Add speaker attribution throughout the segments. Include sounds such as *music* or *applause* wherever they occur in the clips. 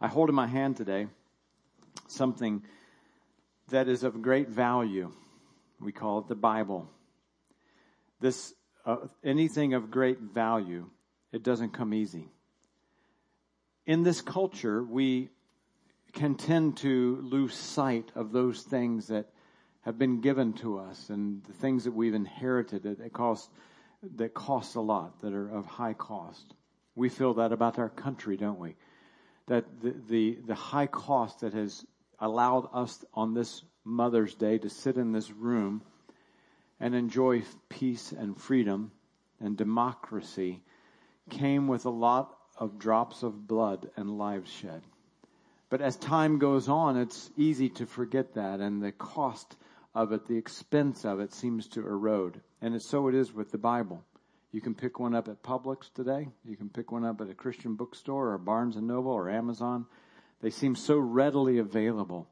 Speaker 1: I hold in my hand today something that is of great value. We call it the Bible. This, uh, anything of great value, it doesn't come easy. In this culture, we can tend to lose sight of those things that have been given to us and the things that we've inherited that cost that cost a lot, that are of high cost. We feel that about our country, don't we? That the, the, the high cost that has allowed us on this Mother's Day to sit in this room and enjoy peace and freedom and democracy came with a lot of drops of blood and lives shed. But as time goes on, it's easy to forget that and the cost of it, the expense of it seems to erode. And so it is with the Bible. You can pick one up at Publix today. You can pick one up at a Christian bookstore or Barnes and Noble or Amazon. They seem so readily available.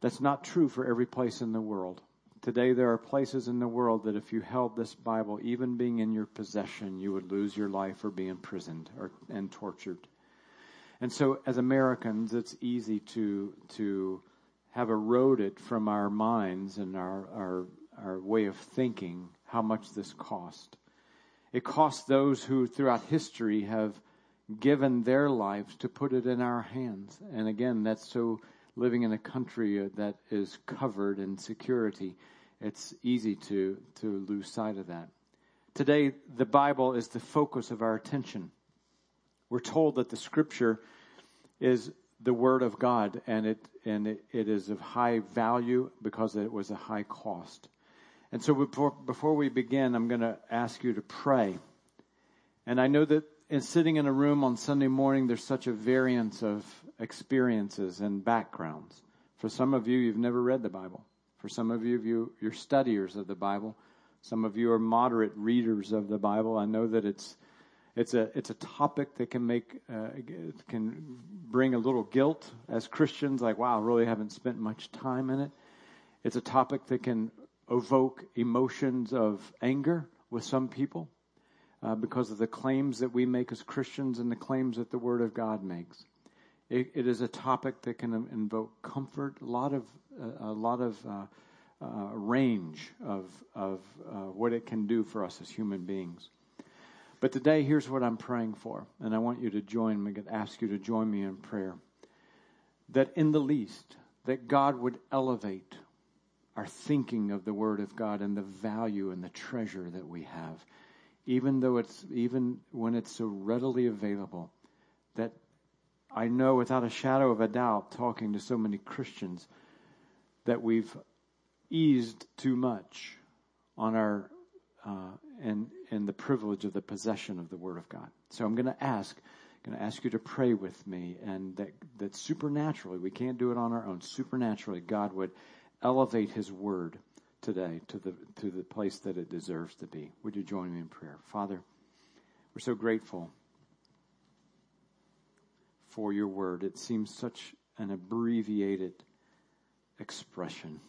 Speaker 1: That's not true for every place in the world. Today there are places in the world that if you held this Bible, even being in your possession, you would lose your life or be imprisoned or, and tortured. And so as Americans, it's easy to, to have eroded from our minds and our, our, our way of thinking how much this cost. It costs those who throughout history have given their lives to put it in our hands. And again, that's so living in a country uh, that is covered in security, it's easy to, to lose sight of that. Today, the Bible is the focus of our attention. We're told that the scripture is the word of God and it, and it, it is of high value because it was a high cost. And so before, before we begin, I'm going to ask you to pray. And I know that in sitting in a room on Sunday morning, there's such a variance of experiences and backgrounds. For some of you, you've never read the Bible. For some of you, you you're studiers of the Bible. Some of you are moderate readers of the Bible. I know that it's it's a it's a topic that can make uh, can bring a little guilt as Christians. Like, wow, I really haven't spent much time in it. It's a topic that can evoke emotions of anger with some people uh, because of the claims that we make as Christians and the claims that the Word of God makes. It, it is a topic that can invoke comfort, a lot of uh, a lot of uh, uh, range of of uh, what it can do for us as human beings. But today, here's what I'm praying for, and I want you to join me. Ask you to join me in prayer. That in the least, that God would elevate our thinking of the Word of God and the value and the treasure that we have, even though it's even when it's so readily available. That I know without a shadow of a doubt, talking to so many Christians, that we've eased too much on our uh, and and the privilege of the possession of the Word of God. So I'm going to ask, going to ask you to pray with me, and that that supernaturally, we can't do it on our own. Supernaturally, God would elevate His Word today to the to the place that it deserves to be. Would you join me in prayer, Father? We're so grateful for your word. It seems such an abbreviated expression.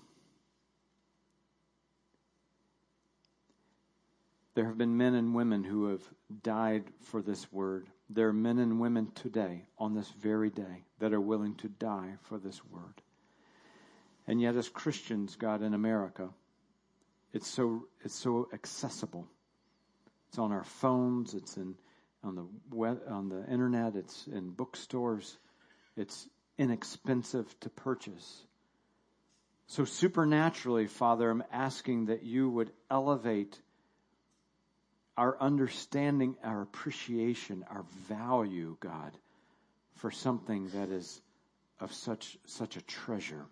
Speaker 1: There have been men and women who have died for this word. There are men and women today, on this very day, that are willing to die for this word. And yet, as Christians, God, in America, it's so, it's so accessible. It's on our phones, it's in on the web, on the internet. It's in bookstores. It's inexpensive to purchase. So supernaturally, Father, I'm asking that you would elevate our understanding, our appreciation, our value, God, for something that is of such, such a treasure.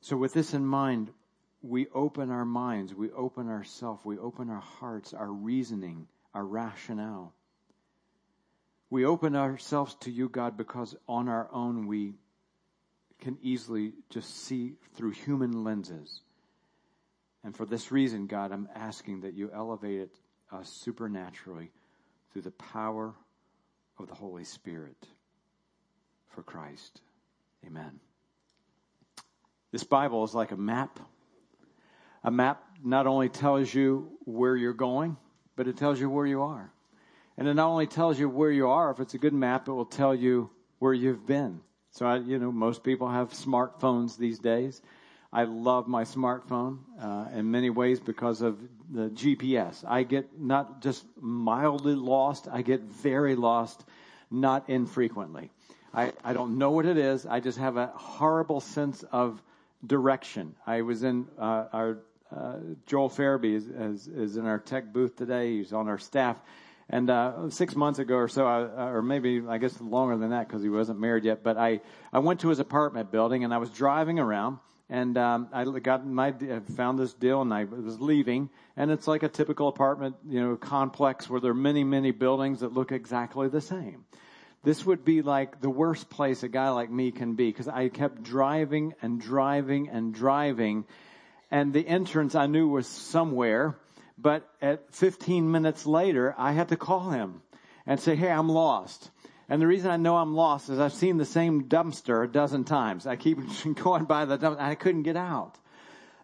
Speaker 1: So with this in mind, we open our minds, we open ourselves, we open our hearts, our reasoning, our rationale. We open ourselves to you, God, because on our own we can easily just see through human lenses. And for this reason, God, I'm asking that you elevate it us supernaturally through the power of the Holy Spirit for Christ. Amen. This Bible is like a map. A map not only tells you where you're going, but it tells you where you are. And it not only tells you where you are, if it's a good map, it will tell you where you've been. So, I, you know, most people have smartphones these days. I love my smartphone uh, in many ways because of the GPS. I get not just mildly lost, I get very lost, not infrequently. I, I don't know what it is. I just have a horrible sense of direction. I was in uh, our uh, Joel Farabee is, is, is, in our tech booth today. He's on our staff. And uh, six months ago or so, I, or maybe I guess longer than that because he wasn't married yet. But I I went to his apartment building and I was driving around and um, I got my found this deal and I was leaving and it's like a typical apartment you know complex where there are many many buildings that look exactly the same. This would be like the worst place a guy like me can be because I kept driving and driving and driving and the entrance I knew was somewhere, but at 15 minutes later, I had to call him and say, Hey, I'm lost. And the reason I know I'm lost is I've seen the same dumpster a dozen times. I keep *laughs* going by the dumpster. I couldn't get out.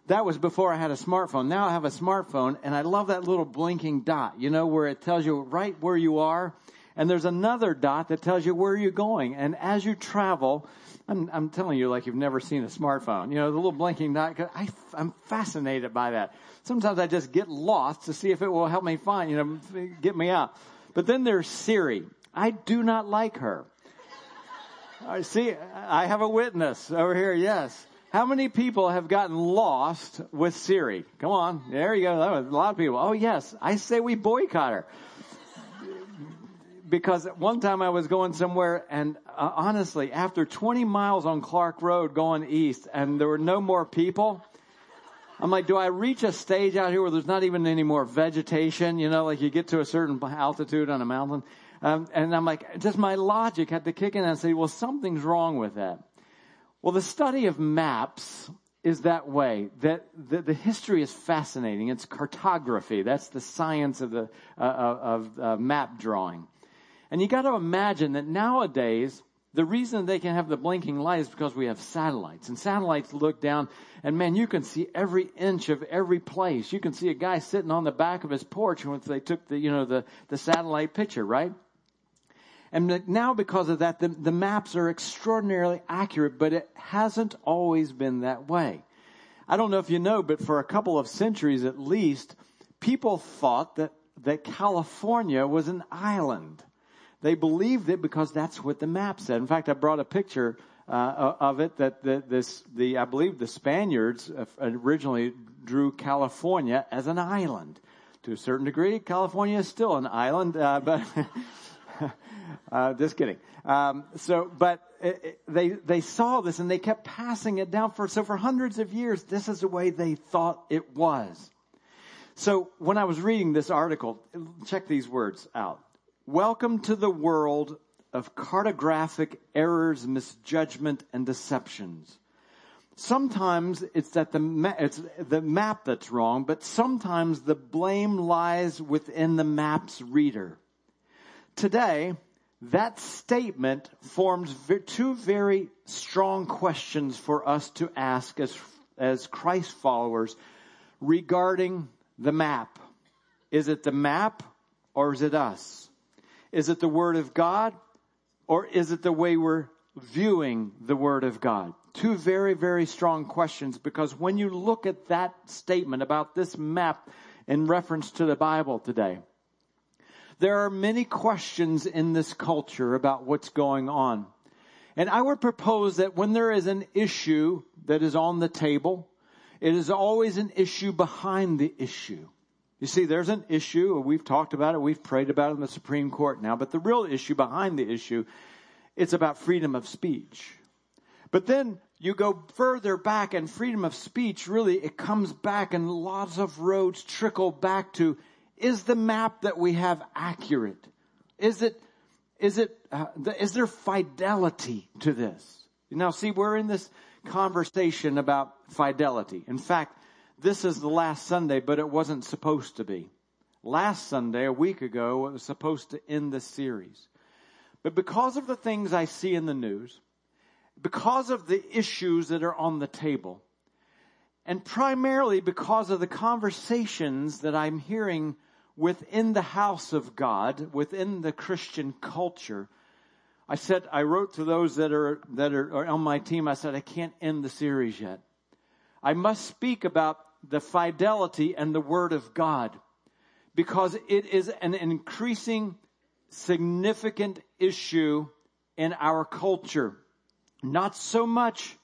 Speaker 1: That was before I had a smartphone. Now I have a smartphone and I love that little blinking dot, you know, where it tells you right where you are. And there's another dot that tells you where you're going. And as you travel, I'm, I'm telling you like you've never seen a smartphone. You know, the little blinking dot, I, I'm fascinated by that. Sometimes I just get lost to see if it will help me find, you know, get me out. But then there's Siri. I do not like her. *laughs* I see, I have a witness over here, yes. How many people have gotten lost with Siri? Come on. There you go. That was a lot of people. Oh yes. I say we boycott her because one time I was going somewhere and uh, honestly, after 20 miles on Clark Road going east and there were no more people, I'm like, do I reach a stage out here where there's not even any more vegetation? You know, like you get to a certain altitude on a mountain. Um, and I'm like, just my logic had to kick in and say, well, something's wrong with that. Well, the study of maps is that way. That the, the history is fascinating. It's cartography. That's the science of the uh, of uh, map drawing. And you got to imagine that nowadays, the reason they can have the blinking light is because we have satellites. And satellites look down, and man, you can see every inch of every place. You can see a guy sitting on the back of his porch once they took the, you know, the, the satellite picture, right? And now because of that, the, the maps are extraordinarily accurate, but it hasn't always been that way. I don't know if you know, but for a couple of centuries at least, people thought that, that California was an island. They believed it because that's what the map said. In fact, I brought a picture uh, of it that the, this, the, I believe the Spaniards originally drew California as an island. To a certain degree, California is still an island, uh, *laughs* but uh, just kidding. Um, so, but it, it, they they saw this and they kept passing it down for so for hundreds of years. This is the way they thought it was. So when I was reading this article, check these words out. Welcome to the world of cartographic errors, misjudgment, and deceptions. Sometimes it's that the ma- it's the map that's wrong, but sometimes the blame lies within the map's reader. Today, that statement forms two very strong questions for us to ask as as Christ followers regarding the map. Is it the map or is it us? Is it the Word of God or is it the way we're viewing the Word of God? Two very, very strong questions because when you look at that statement about this map in reference to the Bible today, there are many questions in this culture about what's going on. And I would propose that when there is an issue that is on the table, it is always an issue behind the issue. You see, there's an issue, and we've talked about it, we've prayed about it in the Supreme Court now, but the real issue behind the issue, it's about freedom of speech. But then you go further back and freedom of speech really, it comes back and lots of roads trickle back to, is the map that we have accurate? Is it, is it, uh, is there fidelity to this? Now see, we're in this conversation about fidelity. In fact, this is the last Sunday, but it wasn't supposed to be. Last Sunday, a week ago, it was supposed to end the series. But because of the things I see in the news, because of the issues that are on the table, and primarily because of the conversations that I'm hearing within the house of God, within the Christian culture, I said, I wrote to those that are, that are on my team, I said, I can't end the series yet. I must speak about the fidelity and the Word of God because it is an increasing significant issue in our culture. Not so much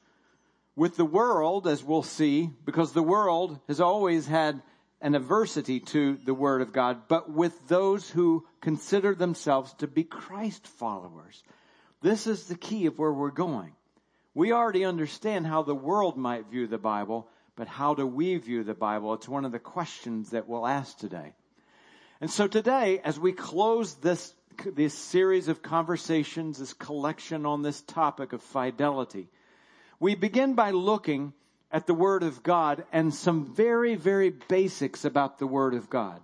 Speaker 1: with the world, as we'll see, because the world has always had an adversity to the Word of God, but with those who consider themselves to be Christ followers. This is the key of where we're going. We already understand how the world might view the Bible, but how do we view the Bible? It's one of the questions that we'll ask today. And so today, as we close this, this series of conversations, this collection on this topic of fidelity, we begin by looking at the Word of God and some very, very basics about the Word of God.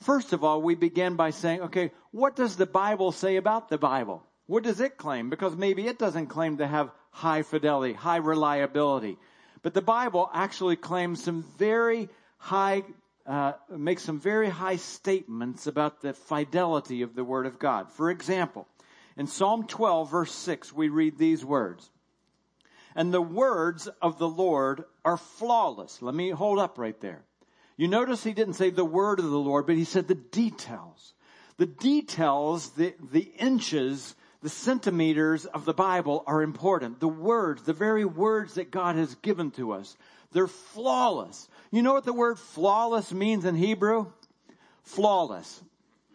Speaker 1: First of all, we begin by saying, okay, what does the Bible say about the Bible? What does it claim? Because maybe it doesn't claim to have high fidelity, high reliability. But the Bible actually claims some very high, uh, makes some very high statements about the fidelity of the Word of God. For example, in Psalm 12 verse 6, we read these words and the words of the Lord are flawless. Let me hold up right there. You notice he didn't say the word of the Lord, but he said the details. The details, the, the inches, the centimeters of the Bible are important. The words, the very words that God has given to us, they're flawless. You know what the word flawless means in Hebrew? Flawless.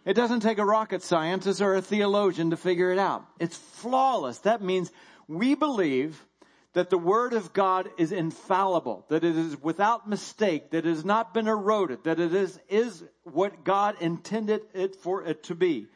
Speaker 1: It doesn't take a rocket scientist or a theologian to figure it out. It's flawless. That means we believe that the Word of God is infallible, that it is without mistake, that it has not been eroded, that it is, is what God intended it for it to be.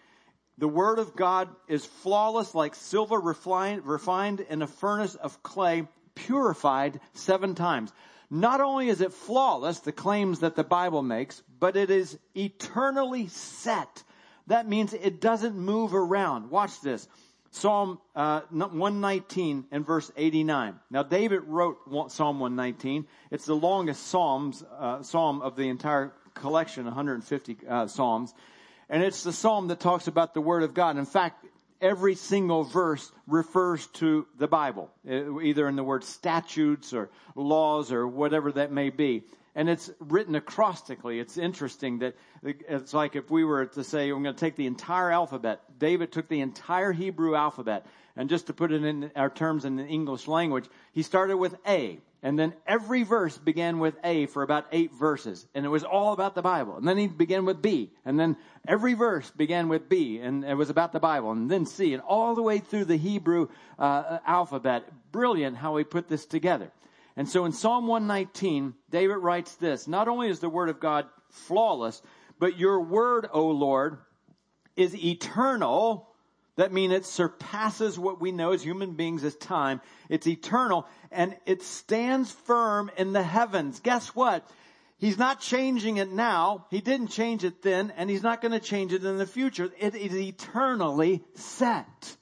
Speaker 1: The Word of God is flawless like silver refined, in a furnace of clay, purified seven times. Not only is it flawless, the claims that the Bible makes, but it is eternally set. That means it doesn't move around. Watch this. Psalm uh, 119 and verse 89. Now, David wrote Psalm 119. It's the longest psalms uh, psalm of the entire collection, 150 uh, psalms, and it's the psalm that talks about the Word of God. In fact, every single verse refers to the Bible, eh, either in the word statutes or laws or whatever that may be and it's written acrostically. It's interesting that eh, it's like if we were to say, I'm going to take the entire alphabet. David took the entire Hebrew alphabet, and just to put it in our terms in the English language, he started with A, and then every verse began with A for about eight verses, and it was all about the Bible. And then he began with B, and then every verse began with B, and it was about the Bible, and then C, and all the way through the Hebrew uh, alphabet. Brilliant how he put this together. And so in Psalm 119, David writes this, not only is the word of God flawless, but your word, O Lord, is eternal. That means it surpasses what we know as human beings as time. It's eternal and it stands firm in the heavens. Guess what? He's not changing it now. He didn't change it then and he's not going to change it in the future. It is eternally set.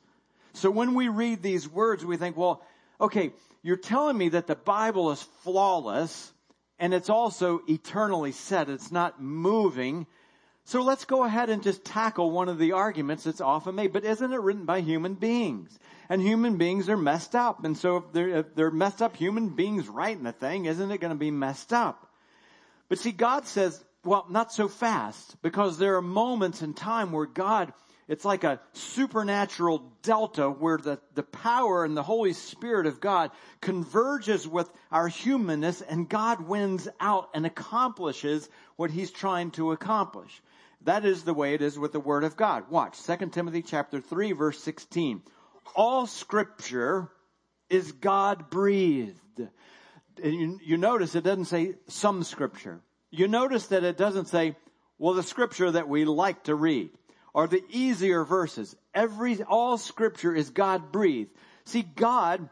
Speaker 1: So when we read these words, we think, well, okay, you're telling me that the Bible is flawless and it's also eternally set. It's not moving. So let's go ahead and just tackle one of the arguments that's often made. But isn't it written by human beings? And human beings are messed up. And so if they're, if they're messed up human beings writing the thing, isn't it going to be messed up? But see, God says, well, not so fast, because there are moments in time where God it's like a supernatural delta where the, the power and the Holy Spirit of God converges with our humanness and God wins out and accomplishes what he's trying to accomplish. That is the way it is with the Word of God. Watch, 2 Timothy chapter 3 verse 16. All scripture is God breathed. You, you notice it doesn't say some scripture. You notice that it doesn't say, well, the scripture that we like to read are the easier verses. Every, all scripture is God breathed. See, God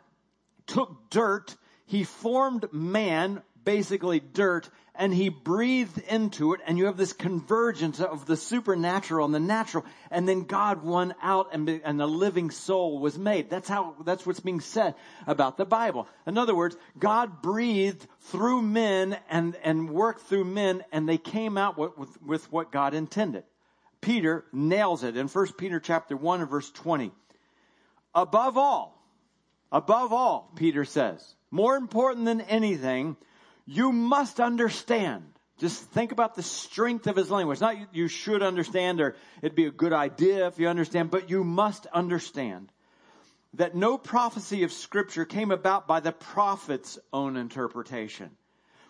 Speaker 1: took dirt, He formed man, basically dirt, and He breathed into it, and you have this convergence of the supernatural and the natural, and then God won out and, and living soul was made. That's how, that's what's being said about the Bible. In other words, God breathed through men and, and worked through men, and they came out with, with, with what God intended. Peter nails it in 1 Peter chapter 1 and verse 20. above all, above all, Peter says, more important than anything, you must understand. Just think about the strength of his language. Not you, should understand or it'd be a good idea if you understand, but you must understand that no prophecy of scripture came about by the prophet's own interpretation.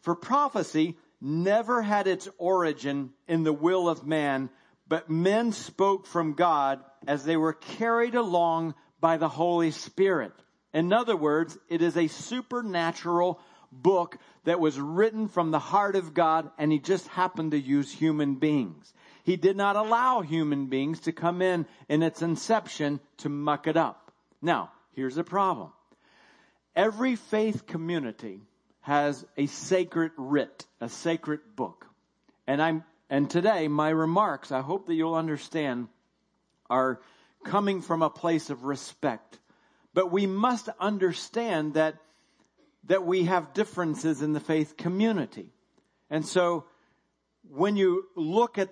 Speaker 1: For prophecy never had its origin in the will of man, but men spoke from God as they were carried along by the Holy Spirit. In other words, it is a supernatural book that was written from the heart of God and he just happened to use human beings. He did not allow human beings to come in in its inception to muck it up. Now, here's the problem. Every faith community has a sacred writ, a sacred book. And I'm, and today my remarks, I hope that you'll understand, are coming from a place of respect. But we must understand that, that we have differences in the faith community. And so when you look at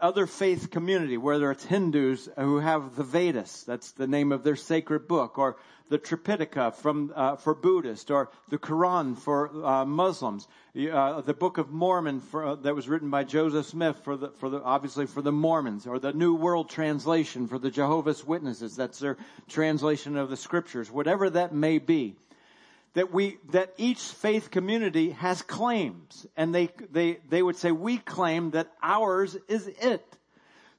Speaker 1: other faith community, whether it's Hindus who have the Vedas, that's the name of their sacred book, or the Tripitaka from uh, for Buddhists, or the Quran for uh, Muslims, uh, the Book of Mormon for, uh, that was written by Joseph Smith for the for the obviously for the Mormons, or the New World Translation for the Jehovah's Witnesses. That's their translation of the Scriptures, whatever that may be that we that each faith community has claims. And they they they would say we claim that ours is it.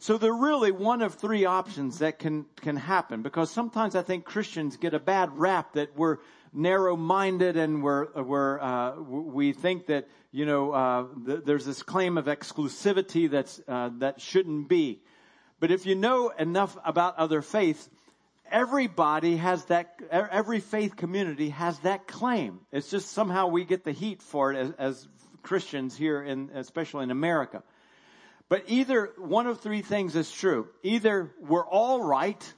Speaker 1: So they're really one of three options that can can happen. Because sometimes i think christians get a bad rap that we're narrow minded and we're we're uh, we think that you know uh, th- there's this claim of exclusivity that's uh, that shouldn't be. But if you know enough about other faiths everybody has that, every faith community has that claim. It's just somehow we get the heat for it as, as Christians here in, especially in America. But either one of three things is true. Either we're all right,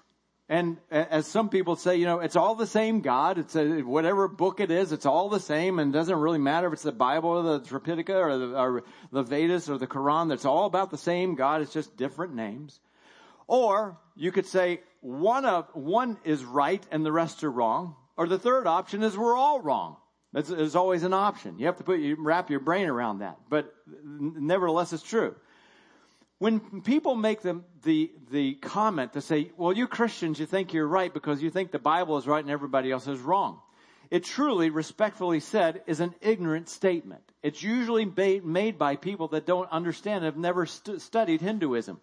Speaker 1: and as some people say, you know, it's all the same God. It's a, whatever book it is, it's all the same, and it doesn't really matter if it's the Bible or the Tripitaka or the, or the Vedas or the Quran. It's all about the same God. It's just different names. Or you could say one of, one is right and the rest are wrong. Or the third option is we're all wrong. That's, is always an option. You have to put, you wrap your brain around that. But nevertheless, it's true. When people make the, the, the comment to say, well, you Christians, you think you're right because you think the Bible is right and everybody else is wrong. It truly, respectfully said, is an ignorant statement. It's usually made by people that don't understand, have never st- studied Hinduism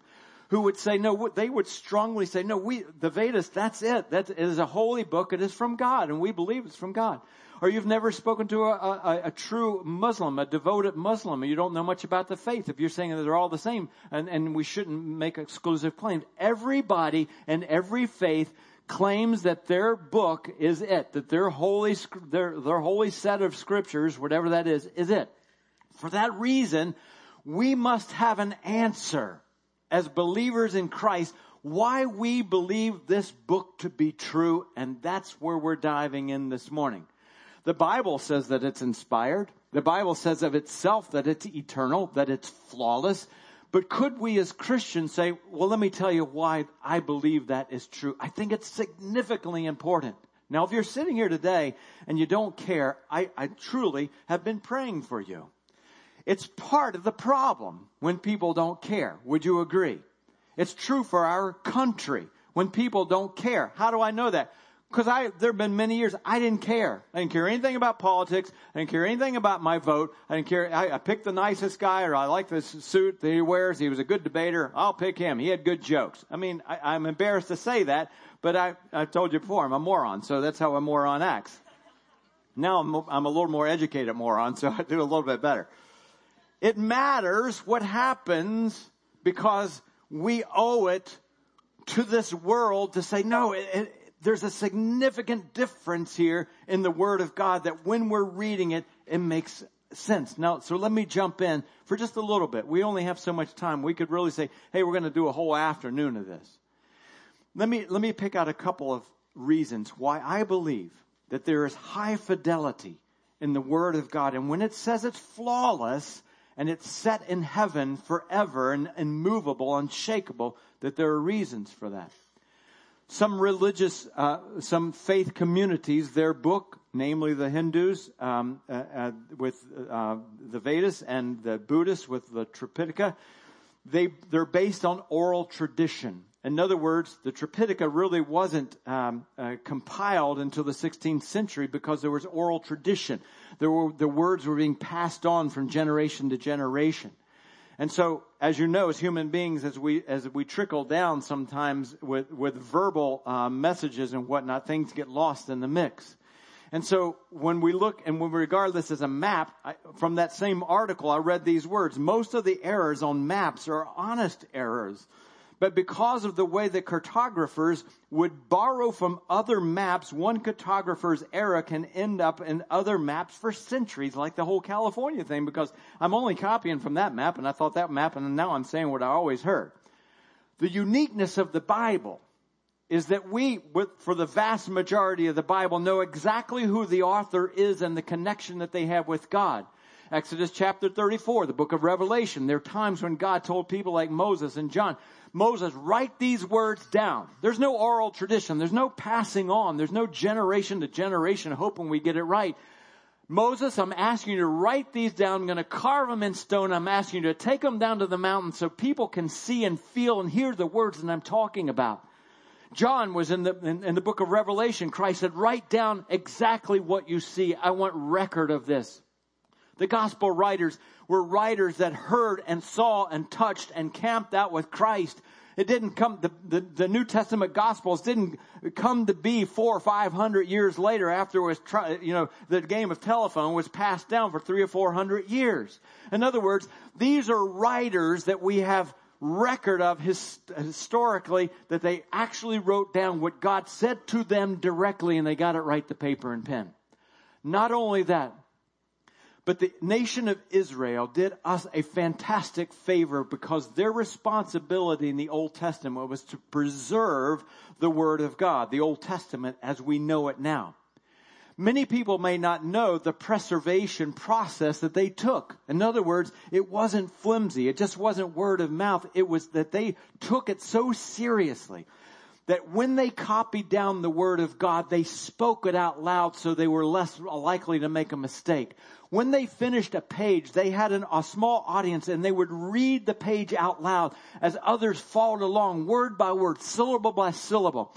Speaker 1: who would say, no, they would strongly say, no, we, the Vedas, that's it. That is a holy book. It is from God and we believe it's from God. Or you've never spoken to a, a, a true Muslim, a devoted Muslim, and you don't know much about the faith. If you're saying that they're all the same and, and we shouldn't make exclusive claims. Everybody and every faith claims that their book is it, that their holy, their, their holy set of scriptures, whatever that is, is it. For that reason, we must have an answer as believers in Christ why we believe this book to be true, and that's where we're diving in this morning. The Bible says that it's inspired. The Bible says of itself that it's eternal, that it's flawless. But could we as Christians say, well, let me tell you why I believe that is true. I think it's significantly important. Now, if you're sitting here today and you don't care, I, I truly have been praying for you. It's part of the problem when people don't care. Would you agree? It's true for our country when people don't care. How do I know that? Because I, there have been many years I didn't care. I didn't care anything about politics. I didn't care anything about my vote. I didn't care. I, I picked the nicest guy, or I like this suit that he wears. He was a good debater. I'll pick him. He had good jokes. I mean, I, I'm embarrassed to say that, but I, I told you before, I'm a moron, so that's how a moron acts. Now I'm, I'm a little more educated moron, so *laughs* I do a little bit better. It matters what happens because we owe it to this world to say, no, it, it, there's a significant difference here in the Word of God that when we're reading it, it makes sense. Now, so let me jump in for just a little bit. We only have so much time. We could really say, hey, we're going to do a whole afternoon of this. Let me, let me pick out a couple of reasons why I believe that there is high fidelity in the Word of God. And when it says it's flawless, and it's set in heaven forever and immovable, unshakable, that there are reasons for that. Some religious, uh, some faith communities, their book, namely the Hindus um, uh, uh, with uh, the Vedas and the Buddhists with the Tripitaka, they, they're based on oral tradition. In other words, the Tripitaka really wasn't um, uh, compiled until the 16th century because there was oral tradition. There were, the words were being passed on from generation to generation. And so, as you know, as human beings, as we as we trickle down, sometimes with with verbal uh, messages and whatnot, things get lost in the mix. And so, when we look and when we regard this as a map, I, from that same article, I read these words: most of the errors on maps are honest errors but because of the way that cartographers would borrow from other maps, one cartographer's error can end up in other maps for centuries, like the whole California thing, because I'm only copying from that map, and I thought that map, and now I'm saying what I always heard. The uniqueness of the Bible is that we, for the vast majority of the Bible, know exactly who the author is and the connection that they have with God. Exodus chapter 34, the book of Revelation. There are times when God told people like Moses and John, Moses, write these words down. There's no oral tradition. There's no passing on. There's no generation to generation hoping we get it right. Moses, I'm asking you to write these down. I'm going to carve them in stone. I'm asking you to take them down to the mountain so people can see and feel and hear the words that I'm talking about. John was in the, in, in the book of Revelation. Christ said, write down exactly what you see. I want record of this. The gospel writers were writers that heard and saw and touched and camped out with Christ. It didn't come, the, the, the New Testament Gospels didn't come to be four or five hundred years later after it was, you know, the game of telephone was passed down for three or four hundred years. In other words, these are writers that we have record of his, historically that they actually wrote down what God said to them directly and they got it right to paper and pen. Not only that, but the nation of Israel did us a fantastic favor because their responsibility in the Old Testament was to preserve the Word of God, the Old Testament as we know it now. Many people may not know the preservation process that they took. In other words, it wasn't flimsy. It just wasn't word of mouth. It was that they took it so seriously that when they copied down the word of God, they spoke it out loud so they were less likely to make a mistake. When they finished a page, they had an, a small audience and they would read the page out loud as others followed along word by word, syllable by syllable.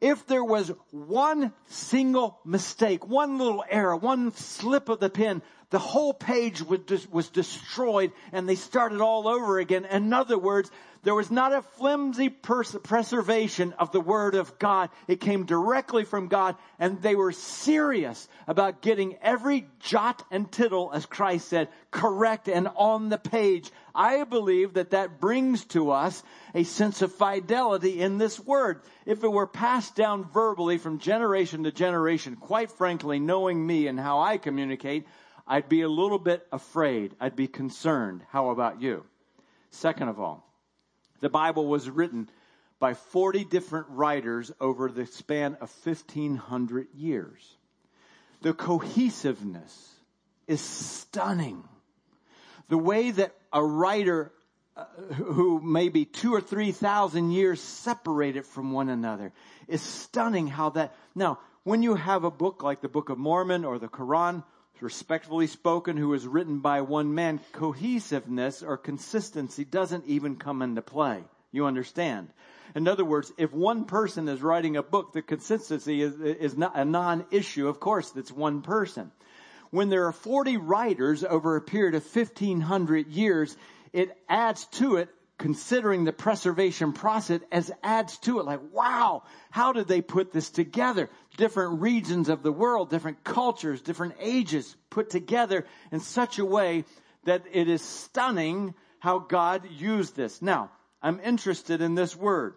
Speaker 1: If there was one single mistake, one little error, one slip of the pen, the whole page was, destroyed and they started all over again. In other words, there was not a flimsy pers- preservation of the Word of God. It came directly from God, and they were serious about getting every jot and tittle, as Christ said, correct and on the page. I believe that that brings to us a sense of fidelity in this Word. If it were passed down verbally from generation to generation, quite frankly, knowing me and how I communicate, I'd be a little bit afraid. I'd be concerned. How about you? Second of all, the Bible was written by 40 different writers over the span of 1500 years. The cohesiveness is stunning. The way that a writer uh, who maybe two or three thousand years separated from one another is stunning how that, now, when you have a book like the Book of Mormon or the Quran, respectfully spoken, who is written by one man, cohesiveness or consistency doesn't even come into play. You understand? In other words, if one person is writing a book, the consistency is, is not a non-issue. Of course, it's one person. When there are 40 writers over a period of 1500 years, it adds to it considering the preservation process as adds to it like, wow, how did they put this together? Different regions of the world, different cultures, different ages put together in such a way that it is stunning how God used this. Now, I'm interested in this word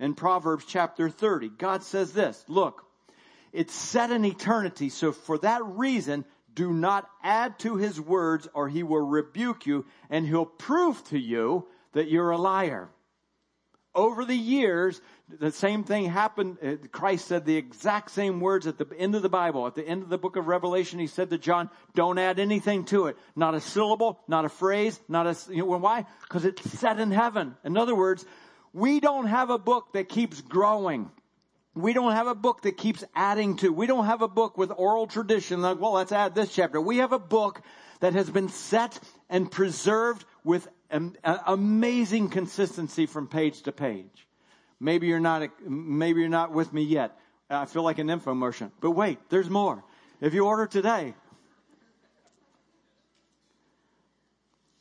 Speaker 1: in Proverbs chapter 30. God says this, look, it's set in eternity. So for that reason, do not add to his words or he will rebuke you and he'll prove to you that you're a liar. Over the years, the same thing happened. Uh, Christ said the exact same words at the end of the Bible. At the end of the book of Revelation, he said to John, don't add anything to it. Not a syllable, not a phrase, not a, you know, why? Because it's set in heaven. In other words, we don't have a book that keeps growing. We don't have a book that keeps adding to. We don't have a book with oral tradition like, well, let's add this chapter. We have a book that has been set and preserved with amazing consistency from page to page. Maybe you're not, maybe you're not with me yet. I feel like an infomercial. But wait, there's more. If you order today,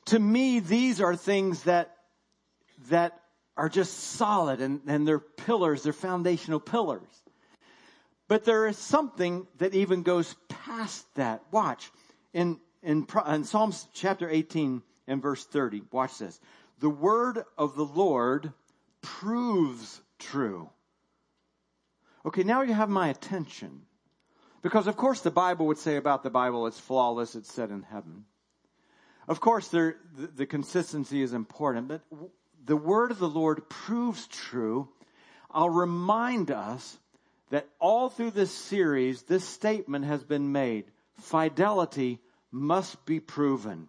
Speaker 1: to me, these are things that, that are just solid and, and they're pillars, they're foundational pillars. But there is something that even goes past that. Watch. In, in, in Psalms chapter 18 and verse 30, watch this. The word of the Lord proves true. Okay, now you have my attention. Because of course the Bible would say about the Bible, it's flawless, it's set in heaven. Of course there, the, the consistency is important, but the word of the Lord proves true. I'll remind us that all through this series, this statement has been made. Fidelity must be proven.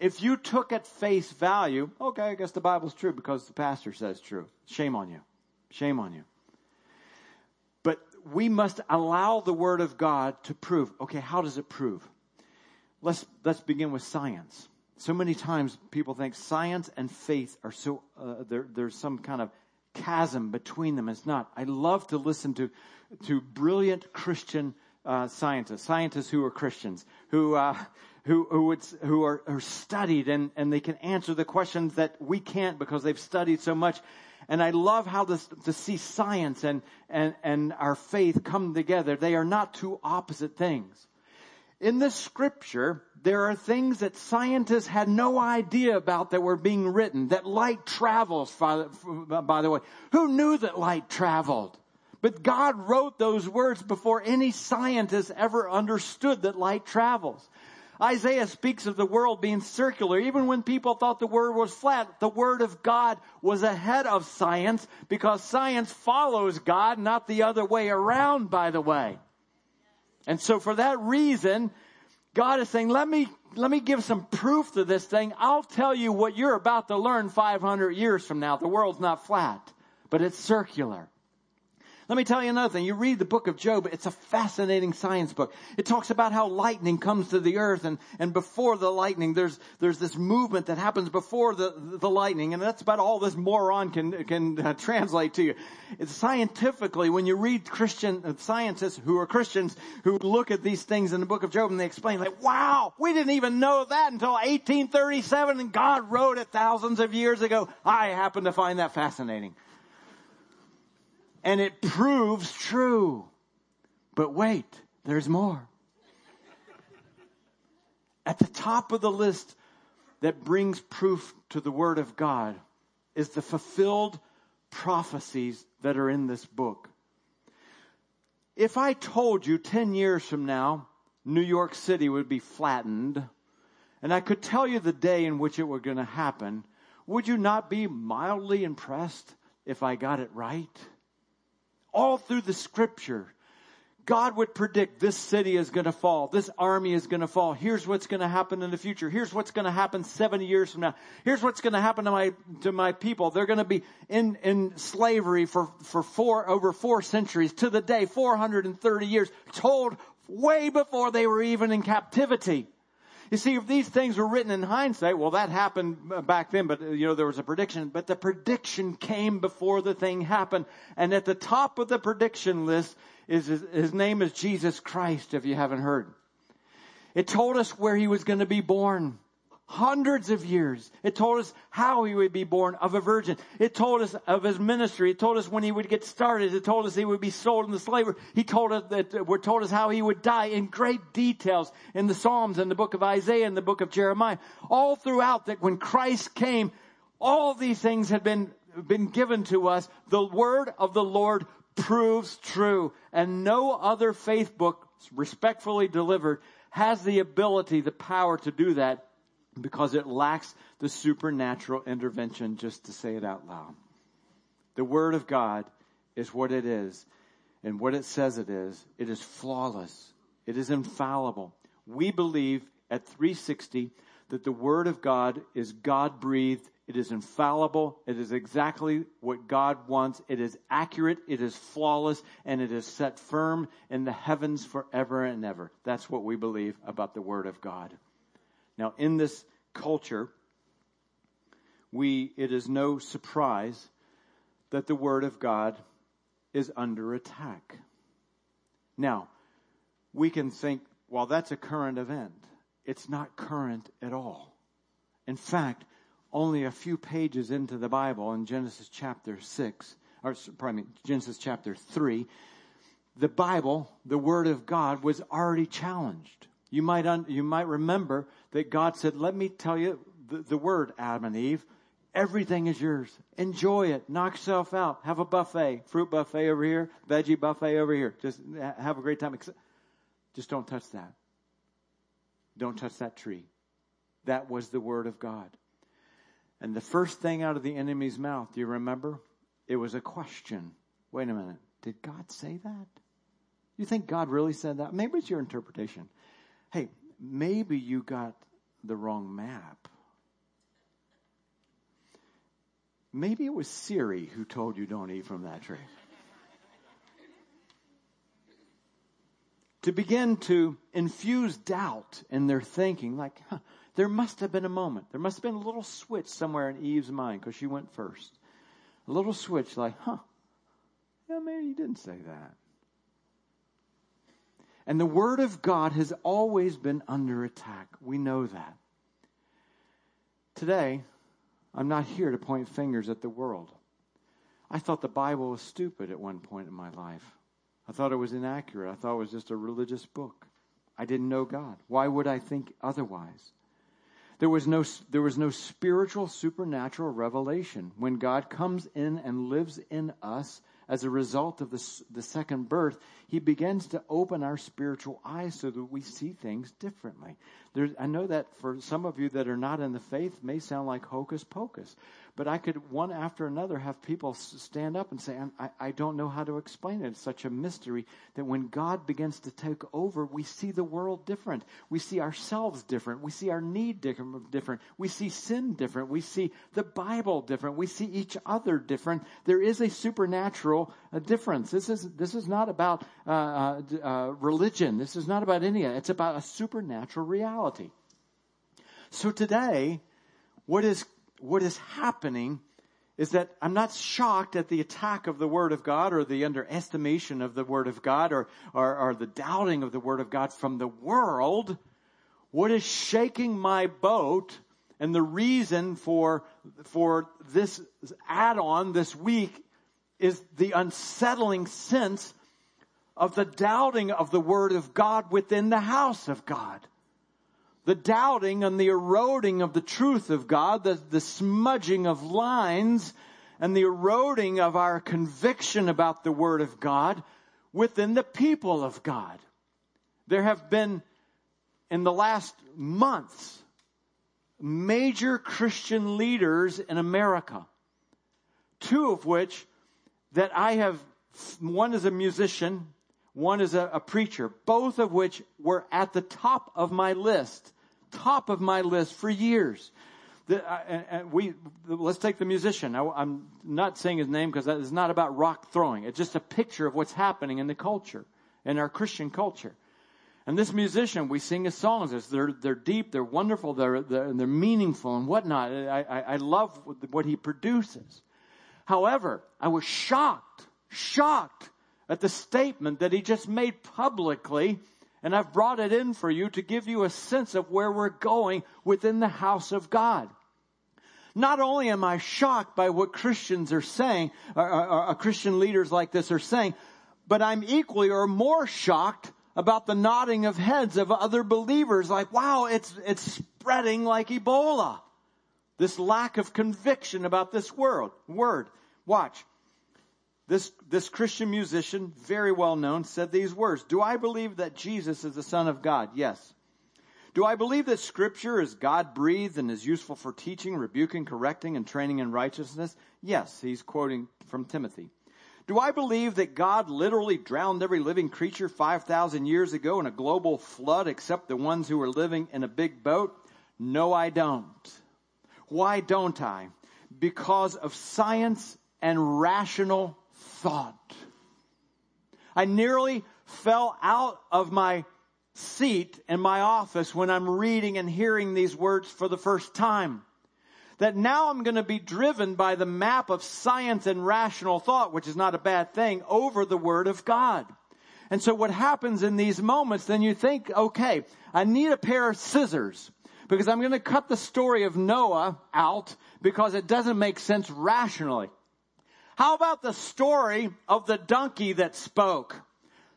Speaker 1: If you took at face value, okay, I guess the Bible's true because the pastor says true. Shame on you. Shame on you. But we must allow the Word of God to prove. Okay, how does it prove? Let's, let's begin with science. So many times people think science and faith are so, uh, there, there's some kind of chasm between them. It's not. I love to listen to, to brilliant Christian uh, scientists, scientists who are Christians, who, uh, who, who, who are, are studied and, and they can answer the questions that we can't because they've studied so much. And I love how this, to see science and, and, and our faith come together. They are not two opposite things. In this scripture, there are things that scientists had no idea about that were being written, that light travels, by the way. Who knew that light traveled? But God wrote those words before any scientist ever understood that light travels. Isaiah speaks of the world being circular. Even when people thought the word was flat, the word of God was ahead of science because science follows God, not the other way around, by the way. And so for that reason, God is saying, let me, let me give some proof to this thing. I'll tell you what you're about to learn 500 years from now. The world's not flat, but it's circular. Let me tell you another thing. You read the book of Job, it's a fascinating science book. It talks about how lightning comes to the earth and, and before the lightning, there's, there's this movement that happens before the, the lightning. And that's about all this moron can, can uh, translate to you. It's scientifically, when you read Christian uh, scientists who are Christians who look at these things in the book of Job and they explain like, wow, we didn't even know that until 1837 and God wrote it thousands of years ago. I happen to find that fascinating and it proves true. But wait, there's more. At the top of the list that brings proof to the Word of God is the fulfilled prophecies that are in this book. If I told you 10 years from now, New York City would be flattened, and I could tell you the day in which it were going to happen, would you not be mildly impressed if I got it right? All through the scripture, God would predict this city is going to fall. This army is going to fall. Here's what's going to happen in the future. Here's what's going to happen 70 years from now. Here's what's going to happen to my, to my people. They're going to be in, in slavery for, for four, over four centuries to the day, 430 years, told way before they were even in captivity. You see, if these things were written in hindsight, well, that happened uh, back then, but uh, you know, there was a prediction, but the prediction came before the thing happened. And at the top of the prediction list is his, his name is Jesus Christ, if you haven't heard. It told us where he was going to be born hundreds of years. It told us how he would be born of a virgin. It told us of his ministry. It told us when he would get started. It told us he would be sold into slavery. He told us that uh, we're told us how he would die in great details in the Psalms and the book of Isaiah and the book of Jeremiah. All throughout that when Christ came, all these things had been been given to us. The word of the Lord proves true and no other faith book respectfully delivered has the ability, the power to do that because it lacks the supernatural intervention just to say it out loud. The Word of God is what it is and what it says it is. It is flawless. It is infallible. We believe at 360 that the Word of God is God breathed, It is infallible. It is exactly what God wants. It is accurate. It is flawless. And it is set firm in the heavens forever and ever. That's what we believe about the Word of God. Now, in this culture, we, it is no surprise that the Word of God is under attack. Now, we can think, well, that's a current event. It's not current at all. In fact, only a few pages into the Bible in Genesis chapter 6, or pardon me, Genesis chapter 3, the Bible, the Word of God, was already challenged. You might, un, you might remember that God said, let me tell you the, the word, Adam and Eve. Everything is yours. Enjoy it. Knock yourself out. Have a buffet. Fruit buffet over here. Veggie buffet over here. Just eh, have a great time. Just don't touch that. Don't touch that tree. That was the word of God. And the first thing out of the enemy's mouth, do you remember? It was a question. Wait a minute. Did God say that? You think God really said that? Maybe it's your interpretation. Hey, maybe you got the wrong map. Maybe it was Siri who told you don't eat from that tree. to begin to infuse doubt in their thinking, like, huh, there must have been a moment. There must have been a little switch somewhere in Eve's mind because she went first. A little switch like, huh, yeah, maybe you didn't say that. And the Word of God has always been under attack. We know that. Today, I'm not here to point fingers at the world. I thought the Bible was stupid at one point in my life. I thought it was inaccurate. I thought it was just a religious book. I didn't know God. Why would I think otherwise? There was no, there was no spiritual supernatural revelation. When God comes in and lives in us as a result of the, the second birth, he begins to open our spiritual eyes so that we see things differently. I know that for some of you that are not in the faith may sound like hocus pocus, but I could one after another have people stand up and say, I, I don't know how to explain it. It's such a mystery that when God begins to take over, we see the world different. We see ourselves different. We see our need different. We see sin different. We see the Bible different. We see each other different. There is a supernatural uh, difference. This is, this is not about uh, uh, uh religion. This is not about any of it. It's about a supernatural reality. So today, what is what is happening is that I'm not shocked at the attack of the Word of God or the underestimation of the Word of God or, or, or, the doubting of the Word of God from the world. What is shaking my boat and the reason for, for this add-on this week is the unsettling sense of the doubting of the Word of God within the house of God the doubting and the eroding of the truth of God, the, the smudging of lines and the eroding of our conviction about the Word of God within the people of God. There have been, in the last months, major Christian leaders in America, two of which that I have, one is a musician, one is a, a preacher, both of which were at the top of my list top of my list for years. The, uh, we let's take the musician. I, am not saying his name because is not about rock throwing. It's just a picture of what's happening in the culture, in our Christian culture. And this musician, we sing his songs. They're they're deep, they're wonderful, they're they're, they're meaningful and whatnot. I, I, I love what he produces. However, I was shocked, shocked at the statement that he just made publicly and I've brought it in for you to give you a sense of where we're going within the house of God. Not only am I shocked by what Christians are saying, or, or, or Christian leaders like this are saying, but I'm equally or more shocked about the nodding of heads of other believers like, wow, it's, it's spreading like Ebola. This lack of conviction about this world, word. Watch. This, this Christian musician, very well known, said these words. Do I believe that Jesus is the Son of God? Yes. Do I believe that scripture is God breathed and is useful for teaching, rebuking, correcting, and training in righteousness? Yes. He's quoting from Timothy. Do I believe that God literally drowned every living creature 5,000 years ago in a global flood except the ones who were living in a big boat? No, I don't. Why don't I? because of science and rational thought. I nearly fell out of my seat in my office when I'm reading and hearing these words for the first time. That now I'm going to be driven by the map of science and rational thought, which is not a bad thing, over the Word of God. And so what happens in these moments, then you think, okay, I need a pair of scissors because I'm going to cut the story of Noah out because it doesn't make sense rationally. How about the story of the donkey that spoke?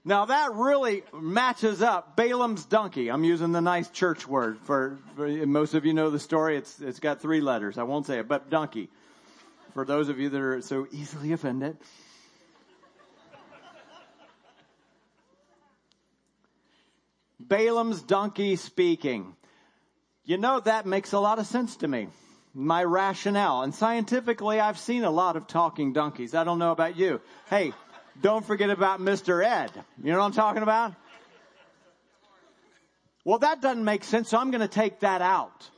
Speaker 1: Now that really matches up Balaam's donkey. I'm using the nice church word for, for, most of you know the story. It's it's got three letters. I won't say it, but donkey. For those of you that are so easily offended. Balaam's donkey speaking. You know, that makes a lot of sense to me. My rationale. And scientifically, I've seen a lot of talking donkeys. I don't know about you. Hey, don't forget about Mr. Ed. You know what I'm talking about? Well, that doesn't make sense, so I'm going to take that out.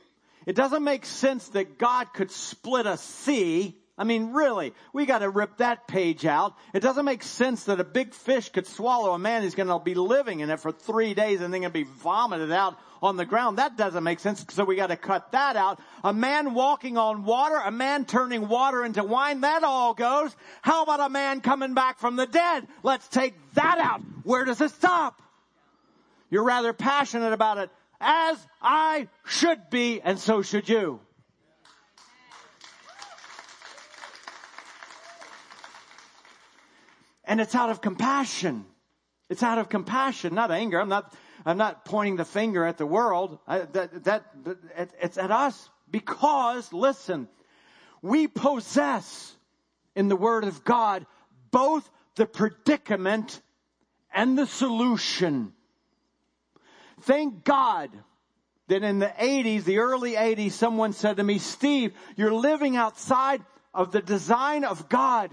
Speaker 1: It doesn't make sense that God could split a sea I mean, really, we got to rip that page out. It doesn't make sense that a big fish could swallow a man who's going to be living in it for three days and then going to be vomited out on the ground. That doesn't make sense, so we got to cut that out. A man walking on water, a man turning water into wine, that all goes. How about a man coming back from the dead? Let's take that out. Where does it stop? You're rather passionate about it, as I should be, and so should you. And it's out of compassion. It's out of compassion, not anger. I'm not, I'm not pointing the finger at the world. I, that, that, it's at us because, listen, we possess in the Word of God both the predicament and the solution. Thank God that in the 80s, the early 80s, someone said to me, Steve, you're living outside of the design of God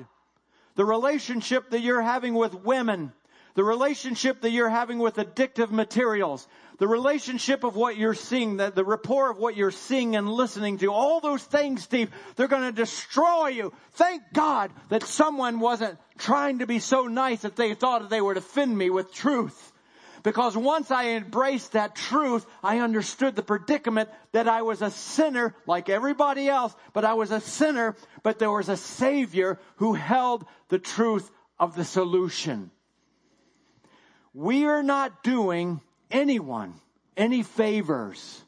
Speaker 1: the relationship that you're having with women, the relationship that you're having with addictive materials, the relationship of what you're seeing, the, the rapport of what you're seeing and listening to, all those things, Steve, they're going to destroy you. Thank God that someone wasn't trying to be so nice that they thought that they would offend me with truth. Because once I embraced that truth, I understood the predicament that I was a sinner like everybody else, but I was a sinner, but there was a savior who held the truth of the solution. We are not doing anyone any favors.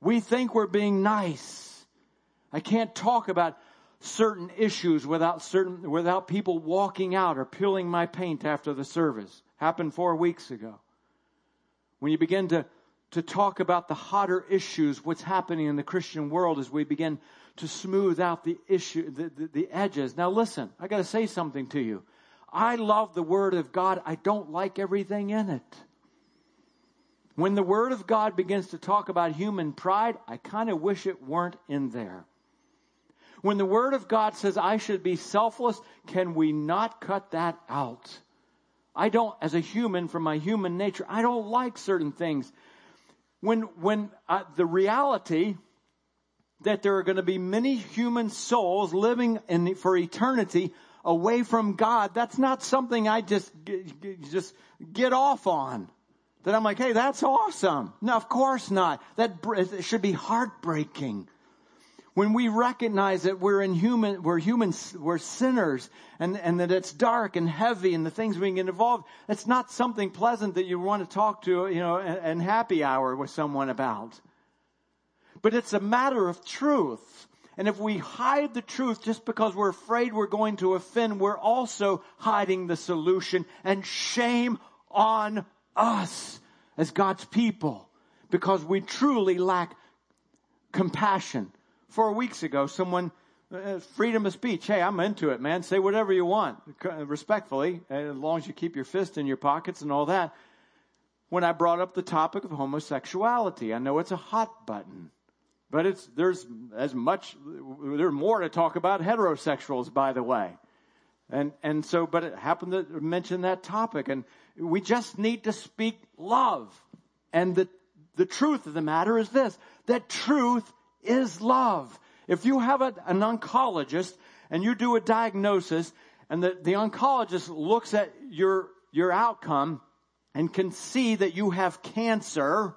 Speaker 1: We think we're being nice. I can't talk about certain issues without certain, without people walking out or peeling my paint after the service. Happened four weeks ago. When you begin to, to talk about the hotter issues, what's happening in the Christian world as we begin to smooth out the issue, the, the, the edges. Now listen, I gotta say something to you. I love the Word of God. I don't like everything in it. When the Word of God begins to talk about human pride, I kind of wish it weren't in there. When the Word of God says I should be selfless, can we not cut that out? I don't, as a human, from my human nature, I don't like certain things. When, when uh, the reality that there are going to be many human souls living in, for eternity away from God, that's not something I just, just get off on. That I'm like, hey, that's awesome. No, of course not. That should be heartbreaking when we recognize that we're in human, we're humans, we're sinners, and, and that it's dark and heavy and the things we get involved, it's not something pleasant that you want to talk to, you know, and, and happy hour with someone about. But it's a matter of truth. And if we hide the truth just because we're afraid we're going to offend, we're also hiding the solution and shame on us as God's people because we truly lack compassion four weeks ago, someone, uh, freedom of speech. Hey, I'm into it, man. Say whatever you want, respectfully, as long as you keep your fist in your pockets and all that. When I brought up the topic of homosexuality, I know it's a hot button, but it's, there's as much, there's more to talk about heterosexuals, by the way. And, and so, but it happened to mention that topic and we just need to speak love. And the, the truth of the matter is this, that truth is love. If you have a, an oncologist and you do a diagnosis and the, the oncologist looks at your, your outcome and can see that you have cancer,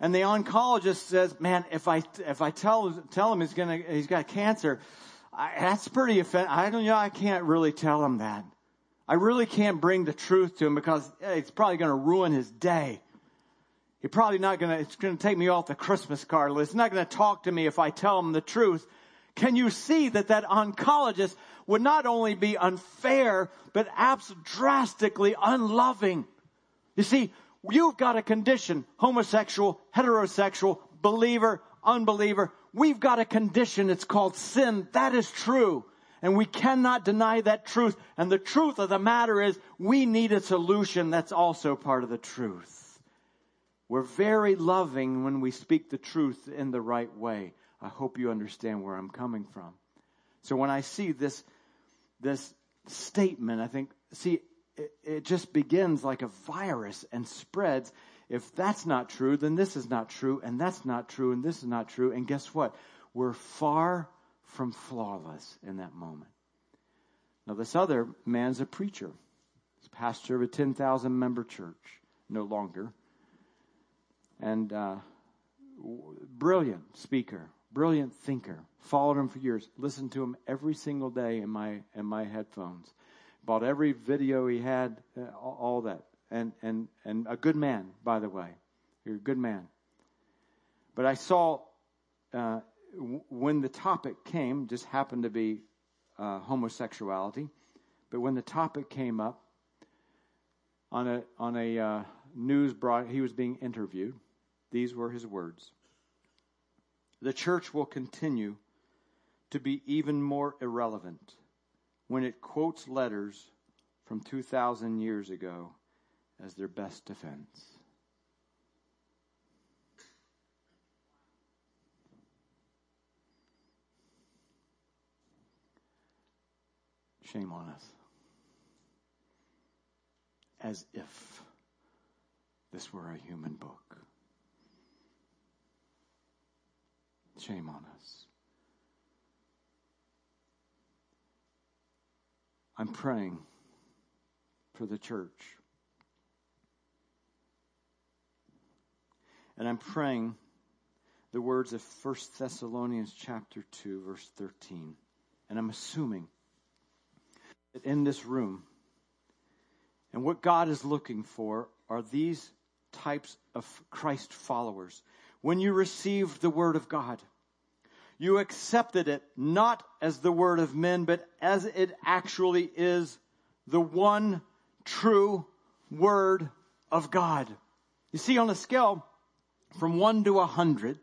Speaker 1: and the oncologist says, "Man, if I if I tell tell him he's gonna he's got cancer, I, that's pretty offensive. I don't know. I can't really tell him that. I really can't bring the truth to him because eh, it's probably to ruin his day. He's probably not to. It's to take me off the Christmas card list. He's not to talk to me if I tell him the truth." Can you see that that oncologist would not only be unfair, but absolutely drastically unloving? You see, You've got a condition, homosexual, heterosexual, believer, unbeliever. We've got a condition. It's called sin. That is true. And we cannot deny that truth. And the truth of the matter is we need a solution that's also part of the truth. We're very loving when we speak the truth in the right way. I hope you understand where I'm coming from. So when I see this, this statement, I think, see, it, it just begins like a virus and spreads. If that's not true, then this is not true, and that's not true, and this is not true. And guess what? We're far from flawless in that moment. Now, this other man's a preacher. He's pastor of a 10,000 member church, no longer. And uh, brilliant speaker, brilliant thinker. Followed him for years. Listened to him every single day in my in my headphones bought every video he had, uh, all that. And, and, and a good man, by the way. You're a good man. But I saw uh, when the topic came, just happened to be uh, homosexuality, but when the topic came up on a on a uh, news broad, he was being interviewed. These were his words: "The church will continue to be even more irrelevant when it quotes letters from 2,000 years ago as their best defense. Shame on us. As if this were a human book. Shame on us. I'm praying for the church. And I'm praying the words of 1 Thessalonians chapter 2 verse 13. And I'm assuming that in this room and what God is looking for are these types of Christ followers. When you received the word of God, you accepted it not as the word of men, but as it actually is the one true word of God. You see, on a scale from one to a hundred,